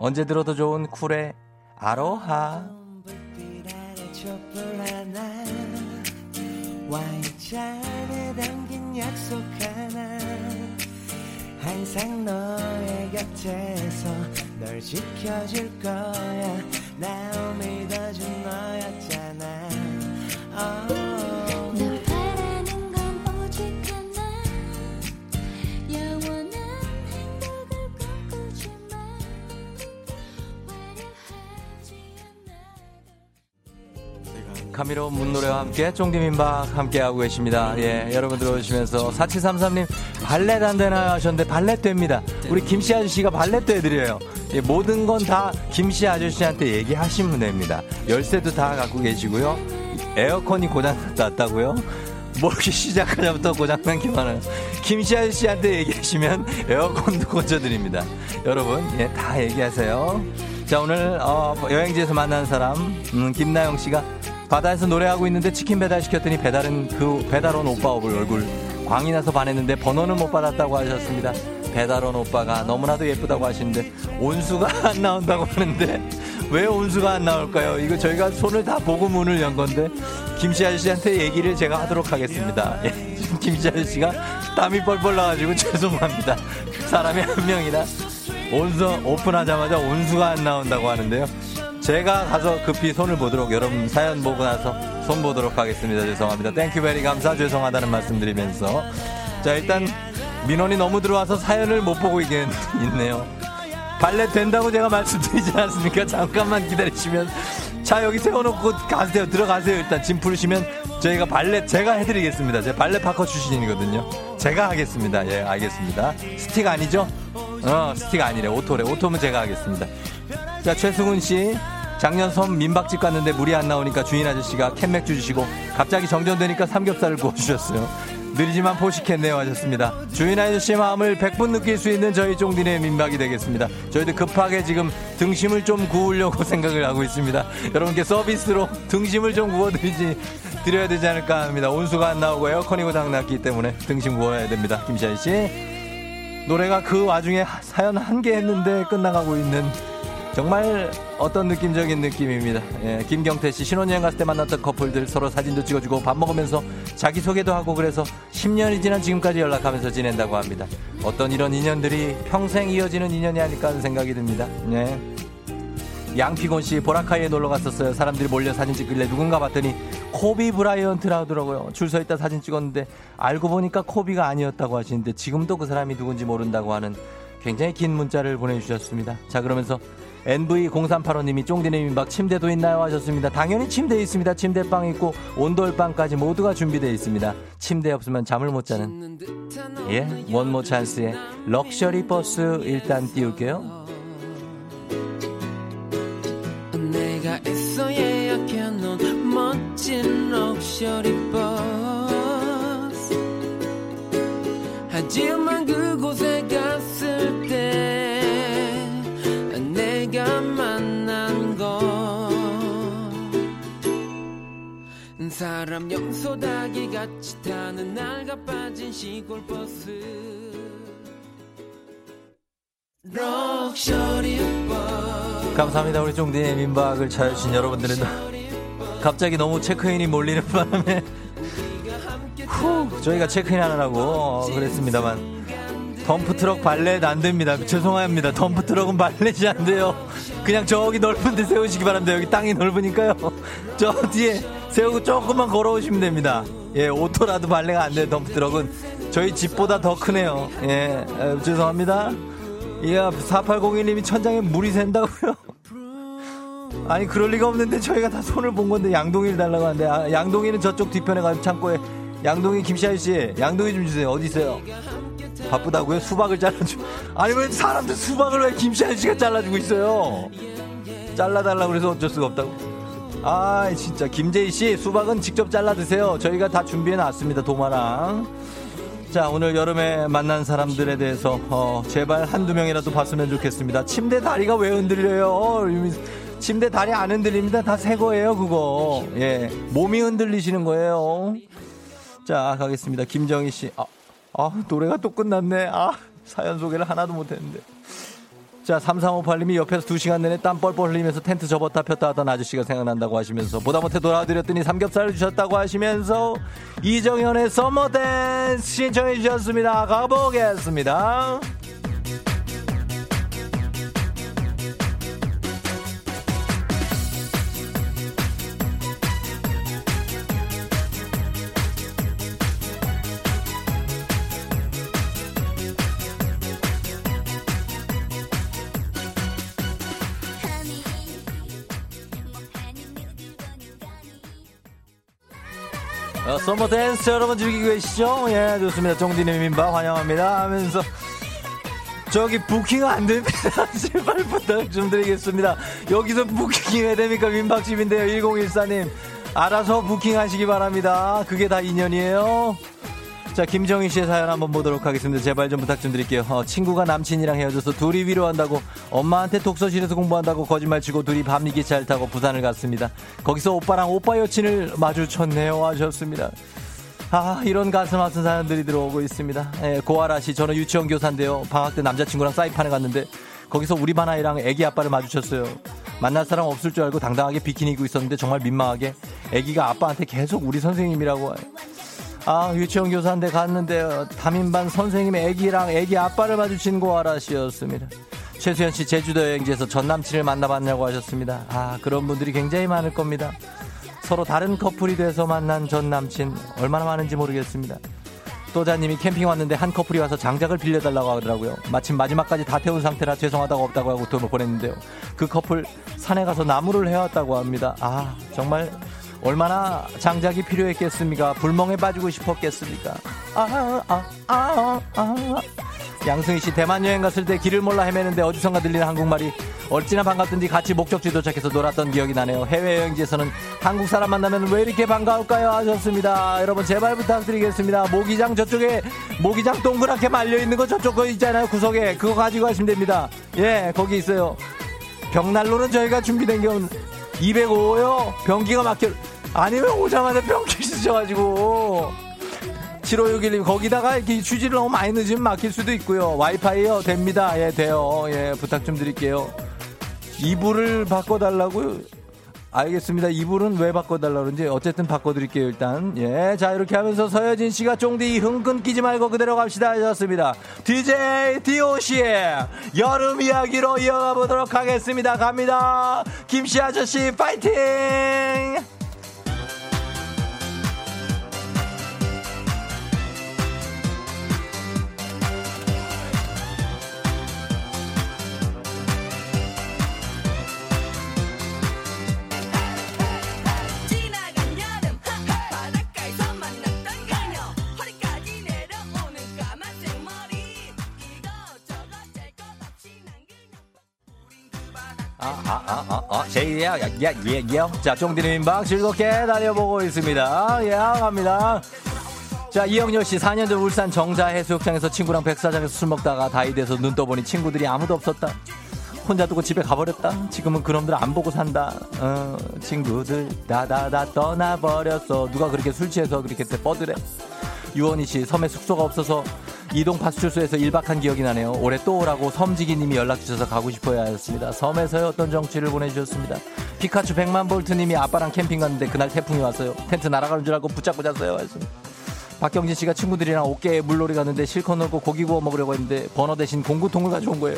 언제 들어도 좋은 쿨의 아로하. 촛불 하나 와인 잔에 담긴 약속 하나 항상 너의 곁에서 널 지켜줄 거야 날 믿어준 너였잖아 oh. 널 바라는 건 오직 하나 영원한 행복을 꿈꾸지만 카미로 문노래와 함께 쫑디민박 함께하고 계십니다. 예, 여러분 들어오시면서 4733님 발렛 안 되나요 하셨는데 발렛 됩니다. 우리 김씨 아저씨가 발렛도 해드려요. 예, 모든 건 다 김씨 아저씨한테 얘기하시면 됩니다. 열쇠도 다 갖고 계시고요. 에어컨이 고장났다고요? 뭐 이렇게 시작하자부터 고장난 게 많아요. 김씨 아저씨한테 얘기하시면 에어컨도 고쳐드립니다. 여러분, 예, 다 얘기하세요. 자, 오늘, 어, 여행지에서 만난 사람, 음, 김나영 씨가 바다에서 노래하고 있는데 치킨 배달 시켰더니 배달은 그 배달 온 오빠 얼굴 광이 나서 반했는데 번호는 못 받았다고 하셨습니다. 배달 온 오빠가 너무나도 예쁘다고 하시는데 온수가 안 나온다고 하는데 왜 온수가 안 나올까요? 이거 저희가 손을 다 보고 문을 연 건데 김씨 아저씨한테 얘기를 제가 하도록 하겠습니다. 예, 김씨 아저씨가 땀이 뻘뻘 나가지고 죄송합니다. 사람이 한 명이라 온수 오픈하자마자 온수가 안 나온다고 하는데요. 제가 가서 급히 손을 보도록 여러분 사연 보고 나서 손 보도록 하겠습니다. 죄송합니다. Thank you very 감사 죄송하다는 말씀 드리면서 자 일단 민원이 너무 들어와서 사연을 못 보고 있긴 있네요. 발렛 된다고 제가 말씀드리지 않았습니까? 잠깐만 기다리시면 자 여기 세워놓고 가세요 들어가세요 일단 짐 풀으시면 저희가 발렛 제가 해드리겠습니다. 제가 발렛 파커 출신이거든요. 제가 하겠습니다. 예 알겠습니다. 스틱 아니죠? 어 스틱 아니래 오토래 오토면 제가 하겠습니다. 자 최승훈 씨 작년 섬 민박집 갔는데 물이 안 나오니까 주인 아저씨가 캔맥주 주시고 갑자기 정전되니까 삼겹살을 구워주셨어요. 느리지만 포식했네요 하셨습니다. 주인 아저씨의 마음을 100분 느낄 수 있는 저희 쫑디네 민박이 되겠습니다. 저희도 급하게 지금 등심을 좀 구우려고 생각을 하고 있습니다. 여러분께 서비스로 등심을 좀 구워드리지 드려야 되지 않을까 합니다. 온수가 안 나오고 에어컨이 고장났기 때문에 등심 구워야 됩니다. 김시 아저씨 노래가 그 와중에 사연 한 개 했는데 끝나가고 있는 정말 어떤 느낌적인 느낌입니다. 예, 김경태 씨 신혼여행 갔을 때 만났던 커플들 서로 사진도 찍어주고 밥 먹으면서 자기소개도 하고 그래서 10년이 지난 지금까지 연락하면서 지낸다고 합니다. 어떤 이런 인연들이 평생 이어지는 인연이 아닐까 하는 생각이 듭니다. 네. 양피곤 씨 보라카이에 놀러 갔었어요. 사람들이 몰려 사진 찍길래 누군가 봤더니 코비 브라이언트라 하더라고요. 줄 서 있다 사진 찍었는데 알고 보니까 코비가 아니었다고 하시는데 지금도 그 사람이 누군지 모른다고 하는 굉장히 긴 문자를 보내주셨습니다. 자 그러면서 NV0385님이 쫑디네 민박 침대도 있나요 하셨습니다. 당연히 침대 있습니다. 침대방 있고 온돌방까지 모두가 준비되어 있습니다. 침대 없으면 잠을 못 자는 예 원모 찬스의 럭셔리 버스 일단 띄울게요. 내가 애써 예약해놓은 멋진 럭셔리 버스 하지만 그 사람 염소다기 같이 타는 낡아 빠진 시골 버스. 감사합니다. 우리 쫑디의 민박을 찾아주신 여러분들은 갑자기 너무 체크인이 몰리는 바람에 후, 저희가 체크인 하느라고 그랬습니다만 덤프트럭 발렛 안 됩니다. 죄송합니다. 덤프트럭은 발렛이 안 돼요. 그냥 저기 넓은 데 세우시기 바랍니다. 여기 땅이 넓으니까요. 저 뒤에 세우고 조금만 걸어오시면 됩니다. 예, 오토라도 발레가 안 돼요. 덤프트럭은 저희 집보다 더 크네요. 예, 에, 죄송합니다. 예, 4801님이 천장에 물이 샌다고요. 아니 그럴 리가 없는데 저희가 다 손을 본 건데 양동이를 달라고 하는데 아, 양동이는 저쪽 뒤편에 가서 창고에 양동이 김시아 씨 양동이 좀 주세요 어디 있어요? 바쁘다고요? 수박을 잘라주. 아니 왜 사람들 수박을 왜 김시아 씨가 잘라주고 있어요? 잘라달라고 그래서 어쩔 수가 없다고. 아 진짜. 김재희 씨 수박은 직접 잘라 드세요. 저희가 다 준비해 놨습니다 도마랑. 자 오늘 여름에 만난 사람들에 대해서 어, 제발 한두 명이라도 봤으면 좋겠습니다. 침대 다리가 왜 흔들려요? 유민- 침대 다리 안 흔들립니다. 다 새 거예요 그거. 예. 몸이 흔들리시는 거예요. 자 가겠습니다. 김정희 씨. 아, 아 노래가 또 끝났네 아 사연 소개를 하나도 못했는데 자, 3358님이 옆에서 2시간 내내 땀 뻘뻘 흘리면서 텐트 접었다 폈다 하던 아저씨가 생각난다고 하시면서 보다 못해 도와드렸더니 삼겹살을 주셨다고 하시면서 이정현의 Summer Dance 신청해 주셨습니다. 가보겠습니다. 어, Summer Dance 여러분 즐기고 계시죠? 예, 좋습니다. 쫑디님 민박 환영합니다 하면서 저기 부킹 안 됩니다. 제발 부탁 좀 드리겠습니다. 여기서 부킹이 왜 됩니까? 민박집인데요. 1014님. 알아서 부킹하시기 바랍니다. 그게 다 인연이에요. 자, 김정희 씨의 사연 한번 보도록 하겠습니다. 제발 좀 부탁 좀 드릴게요. 어, 친구가 남친이랑 헤어져서 둘이 위로한다고 엄마한테 독서실에서 공부한다고 거짓말 치고 둘이 밤기차를 타고 부산을 갔습니다. 거기서 오빠랑 오빠 여친을 마주쳤네요. 하셨습니다. 아, 이런 가슴 아픈 사연들이 들어오고 있습니다. 예, 고아라 씨, 저는 유치원 교사인데요. 방학 때 남자친구랑 사이판에 갔는데 거기서 우리 반 아이랑 애기 아빠를 마주쳤어요. 만날 사람 없을 줄 알고 당당하게 비키니 입고 있었는데 정말 민망하게 애기가 아빠한테 계속 우리 선생님이라고 아 유치원 교사인데 갔는데 담임반 선생님의 애기랑 애기 아빠를 마주친 고아라 씨였습니다. 최수현 씨 제주도 여행지에서 전 남친을 만나봤냐고 하셨습니다. 아 그런 분들이 굉장히 많을 겁니다. 서로 다른 커플이 돼서 만난 전 남친 얼마나 많은지 모르겠습니다. 또자님이 캠핑 왔는데 한 커플이 와서 장작을 빌려달라고 하더라고요. 마침 마지막까지 다 태운 상태라 죄송하다고 없다고 하고 돈을 보냈는데요. 그 커플 산에 가서 나무를 해왔다고 합니다. 아 정말 얼마나 장작이 필요했겠습니까? 불멍에 빠지고 싶었겠습니까? 아, 아, 아, 아. 양승희 씨 대만 여행 갔을 때 길을 몰라 헤매는데 어디선가 들리는 한국말이 어찌나 반갑던지 같이 목적지 도착해서 놀았던 기억이 나네요. 해외 여행지에서는 한국 사람 만나면 왜 이렇게 반가울까요? 하셨습니다. 여러분 제발 부탁드리겠습니다. 모기장 저쪽에 모기장 동그랗게 말려 있는 거 저쪽 거 있잖아요. 구석에 그거 가지고 가시면 됩니다. 예, 거기 있어요. 벽난로는 저희가 준비된 게 205요. 변기가 막혀 아니면 오자마자 변기 쓰셔가지고 7561님 거기다가 이렇게 휴지를 너무 많이 넣으시면 막힐 수도 있고요. 와이파이요 됩니다. 예 돼요. 예 부탁 좀 드릴게요. 이불을 바꿔달라고요. 알겠습니다. 이불은 왜 바꿔달라고 그런지 어쨌든 바꿔드릴게요 일단. 예, 자 이렇게 하면서 서여진 씨가 쫑디 흥 끊기지 말고 그대로 갑시다 하셨습니다. DJ DOC의 여름 이야기로 이어가 보도록 하겠습니다. 갑니다. 김씨 아저씨 파이팅! 제이야, 야, 야, 예, 예. 자, 쫑디는 민박 즐겁게 달려보고 있습니다. 예, 갑니다. 자, 이영렬 씨, 4년 전 울산 정자 해수욕장에서 친구랑 백사장에서 술 먹다가 다이 돼서 눈 떠보니 친구들이 아무도 없었다. 혼자 두고 집에 가버렸다. 지금은 그놈들 안 보고 산다. 어, 친구들 다다다 떠나버렸어. 누가 그렇게 술 취해서 그렇게 뻗으래? 유원희 씨, 섬에 숙소가 없어서 이동 파출소에서 1박한 기억이 나네요. 올해 또 오라고 섬지기 님이 연락 주셔서 가고 싶어야 하였습니다. 섬에서의 어떤 정취를 보내주셨습니다. 피카츄 100만 볼트 님이 아빠랑 캠핑 갔는데 그날 태풍이 왔어요. 텐트 날아가는 줄 알고 붙잡고 잤어요. 하였습니다. 박경진 씨가 친구들이랑 어깨에 물놀이 갔는데 실컷 놀고 고기 구워 먹으려고 했는데 버너 대신 공구통을 가져온 거예요.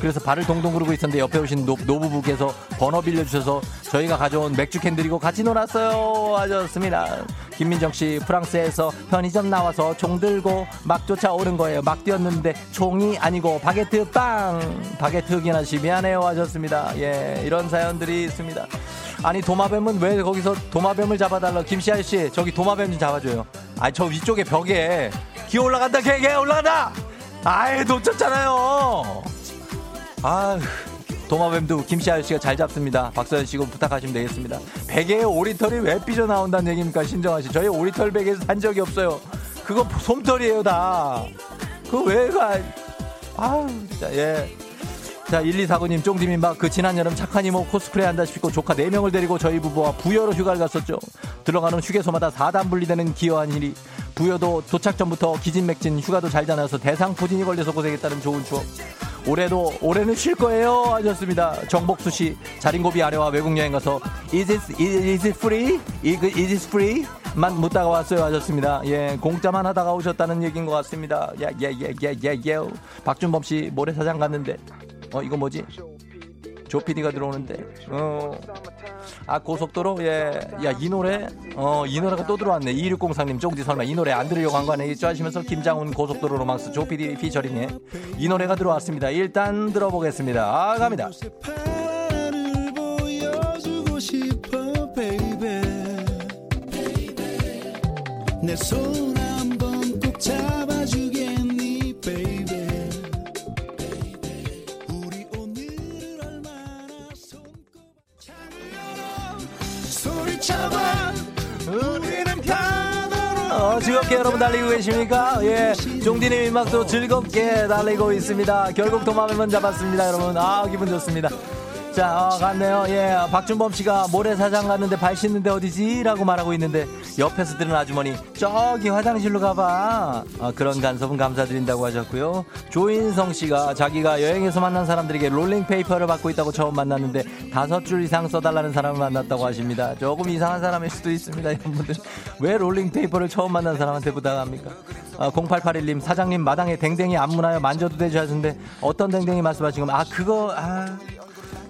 그래서 발을 동동 구르고 있었는데 옆에 오신 노, 노부부께서 버너 빌려주셔서 저희가 가져온 맥주 캔 드리고 같이 놀았어요. 하셨습니다. 김민정 씨 프랑스에서 편의점 나와서 총 들고 막 쫓아오는 거예요. 막 뛰었는데 총이 아니고 바게트 빵 바게트 기나 씨 미안해요 하셨습니다. 예 이런 사연들이 있습니다. 아니 도마뱀은 왜 거기서 도마뱀을 잡아달라 김씨 아저씨 저기 도마뱀 좀 잡아줘요. 아니 저 위쪽에 벽에 기어 올라간다 개 개 올라간다. 아이 놓쳤잖아요. 아 도마뱀도 김씨 아저씨가 잘 잡습니다. 박서연 씨고 부탁하시면 되겠습니다. 베개에 오리털이 왜 삐져나온다는 얘기입니까? 신정아 씨. 저희 오리털 베개에서 산 적이 없어요. 그거 솜털이에요, 다. 그거 왜 가. 아우, 진짜, 예. 자, 1249님, 쫑디민박, 그 지난 여름 착한 이모 코스프레 한다 싶고 조카 4명을 데리고 저희 부부와 부여로 휴가를 갔었죠. 들어가는 휴게소마다 4단 분리되는 기여한 일이 부여도 도착 전부터 기진맥진 휴가도 잘 다녀서 대상 포진이 걸려서 고생했다는 좋은 추억. 올해도 올해는 쉴 거예요 하셨습니다. 정복수 씨 자린고비 아래와 외국 여행 가서 is it is it free? is it free? 만 묻다가 왔어요 하셨습니다. 예, 공짜만 하다가 오셨다는 얘기인 것 같습니다. 예, 예, 예, 예, 예, 예. 박준범 씨 모래사장 갔는데 어 이거 뭐지? 조 PD가 들어오는데? 어. 아 고속도로? 예야 이 노래? 어 이 노래가 또 들어왔네. 2603님 쫑디 설마 이 노래 안 들으려고 한 거 아니겠죠 하시면서 김장훈 고속도로 로망스 조 PD 피처링에 이 노래가 들어왔습니다. 일단 들어보겠습니다. 아 갑니다. 내 손 즐겁게 여러분 달리고 계십니까? 예. 종디님 음악도 즐겁게 달리고 있습니다. 결국 도마뱀은 잡았습니다, 여러분. 아, 기분 좋습니다. 자, 어, 갔네요. 예. 박준범 씨가 모래사장 갔는데 발 씻는데 어디지? 라고 말하고 있는데 옆에서 들은 아주머니, 저기 화장실로 가봐. 아, 그런 간섭은 감사드린다고 하셨고요. 조인성 씨가 자기가 여행에서 만난 사람들에게 롤링페이퍼를 받고 있다고 처음 만났는데 다섯 줄 이상 써달라는 사람을 만났다고 하십니다. 조금 이상한 사람일 수도 있습니다, 여러분들. 왜 롤링페이퍼를 처음 만난 사람한테 부탁합니까? 아, 0881님, 사장님 마당에 댕댕이 안 무나요? 만져도 되지 하는데 어떤 댕댕이 말씀하시는 거? 아, 그거, 아.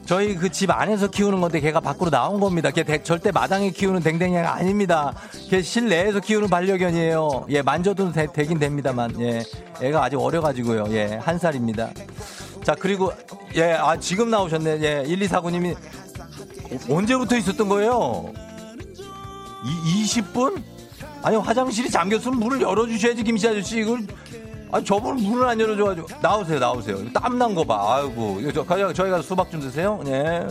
저희 그 집 안에서 키우는 건데 걔가 밖으로 나온 겁니다. 걔 대- 절대 마당에 키우는 댕댕이가 아닙니다. 걔 실내에서 키우는 반려견이에요. 예, 만져도 되, 긴 됩니다만. 예, 애가 아직 어려가지고요. 예, 한 살입니다. 자, 그리고, 예, 아, 지금 나오셨네. 예, 1249님이 언제부터 있었던 거예요? 이, 20분? 아니, 화장실이 잠겼으면 문을 열어주셔야지, 김씨 아저씨. 이걸 아, 저분 문을 안 열어줘가지고. 나오세요, 나오세요. 땀난 거 봐. 아이고. 저, 저희가, 저희가 수박 좀 드세요. 예.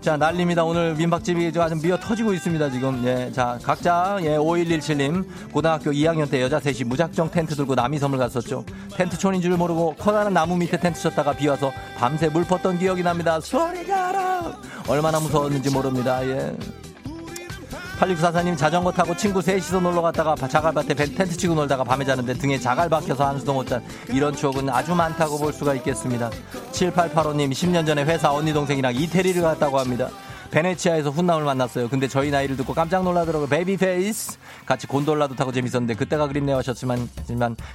자, 난립니다. 오늘 민박집이 저 아주 미어 터지고 있습니다, 지금. 예. 자, 각자, 예, 5117님. 고등학교 2학년 때 여자 셋이 무작정 텐트 들고 남이섬을 갔었죠. 텐트촌인 줄 모르고 커다란 나무 밑에 텐트 쳤다가 비 와서 밤새 물 펐던 기억이 납니다. 소리 가 라! 얼마나 무서웠는지 모릅니다. 예. 8644님 자전거 타고 친구 셋이서 놀러 갔다가 자갈밭에 벤- 텐트 치고 놀다가 밤에 자는데 등에 자갈 박혀서 한수도 못 잔 이런 추억은 아주 많다고 볼 수가 있겠습니다. 7885님 10년 전에 회사 언니 동생이랑 이태리를 갔다고 합니다. 베네치아에서 훈남을 만났어요. 근데 저희 나이를 듣고 깜짝 놀라더라고요. baby face. 같이 곤돌라도 타고 재밌었는데 그때가 그립네요 하셨지만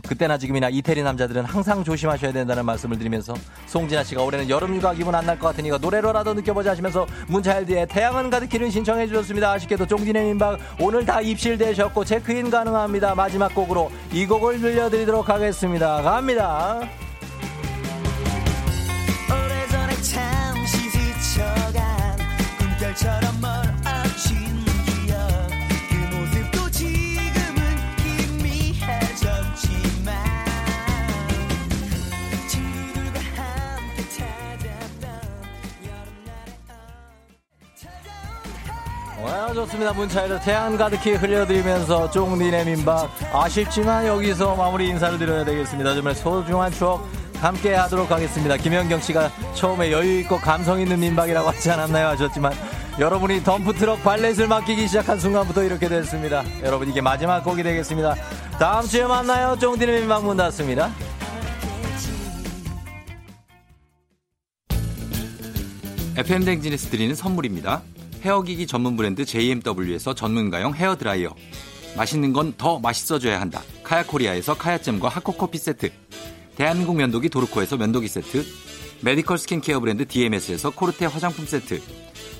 그때나 지금이나 이태리 남자들은 항상 조심하셔야 된다는 말씀을 드리면서 송진아 씨가 올해는 여름 휴가 기분 안 날 것 같으니까 노래로라도 느껴보자 하시면서 문차일드의 태양은 가득히를 신청해 주셨습니다. 아쉽게도 쫑진의 민박 오늘 다 입실되셨고 체크인 가능합니다. 마지막 곡으로 이 곡을 들려드리도록 하겠습니다. 갑니다. 그 좋습니다. 문자에도 태양 가득히 흘려드리면서 쫑디네 민박. 아쉽지만 여기서 마무리 인사를 드려야 되겠습니다. 정말 소중한 추억 함께 하도록 하겠습니다. 김현경 씨가 처음에 여유 있고 감성 있는 민박이라고 하지 않았나요? 하셨지만 여러분이 덤프트럭 발렛을 맡기기 시작한 순간부터 이렇게 됐습니다 여러분 이게 마지막 곡이 되겠습니다 다음 주에 만나요 쫑디네 민박 문 닫습니다 FM 댕진에서 드리는 선물입니다. 헤어기기 전문 브랜드 JMW에서 전문가용 헤어드라이어 맛있는 건 더 맛있어져야 한다. 카야코리아에서 카야잼과 하코커피 세트. 대한민국 면도기 도르코에서 면도기 세트. 메디컬 스킨케어 브랜드 DMS에서 코르테 화장품 세트.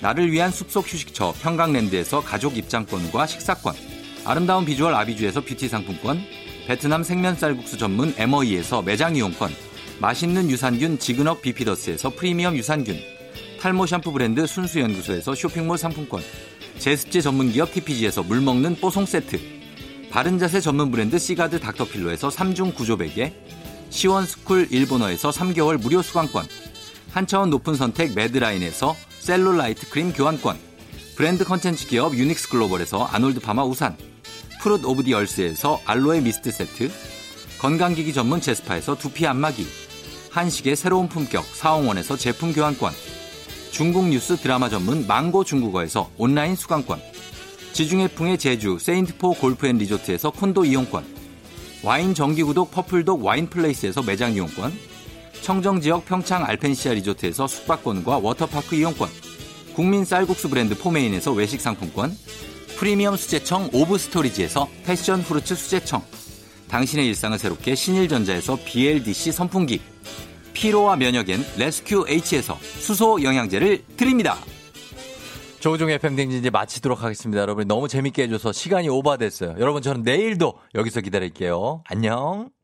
나를 위한 숲속 휴식처 평강랜드에서 가족 입장권과 식사권. 아름다운 비주얼 아비주에서 뷰티 상품권. 베트남 생면 쌀국수 전문 MOE에서 매장 이용권. 맛있는 유산균 지그넉 비피더스에서 프리미엄 유산균. 탈모 샴푸 브랜드 순수연구소에서 쇼핑몰 상품권. 제습제 전문기업 TPG에서 물먹는 뽀송 세트. 바른자세 전문 브랜드 시가드 닥터필로에서 3중 구조 베개. 시원스쿨 일본어에서 3개월 무료 수강권. 한차원 높은 선택 매드라인에서 셀룰라이트 크림 교환권. 브랜드 컨텐츠 기업 유닉스 글로벌에서 아놀드 파마 우산. Fruit of the Earth에서 알로에 미스트 세트. 건강기기 전문 제스파에서 두피 안마기. 한식의 새로운 품격 사홍원에서 제품 교환권. 중국 뉴스 드라마 전문 망고 중국어에서 온라인 수강권. 지중해풍의 제주 세인트포 골프앤리조트에서 콘도 이용권. 와인 정기구독 퍼플독 와인플레이스에서 매장 이용권. 청정지역 평창 알펜시아 리조트에서 숙박권과 워터파크 이용권. 국민 쌀국수 브랜드 포메인에서 외식 상품권. 프리미엄 수제청 오브 스토리지에서 passion fruits 수제청. 당신의 일상을 새롭게 신일전자에서 BLDC 선풍기. 피로와 면역엔 레스큐 H에서 수소 영양제를 드립니다. 조우종 FM 댕진 이제 마치도록 하겠습니다. 여러분 너무 재밌게 해줘서 시간이 오버됐어요. 여러분 저는 내일도 여기서 기다릴게요. 안녕.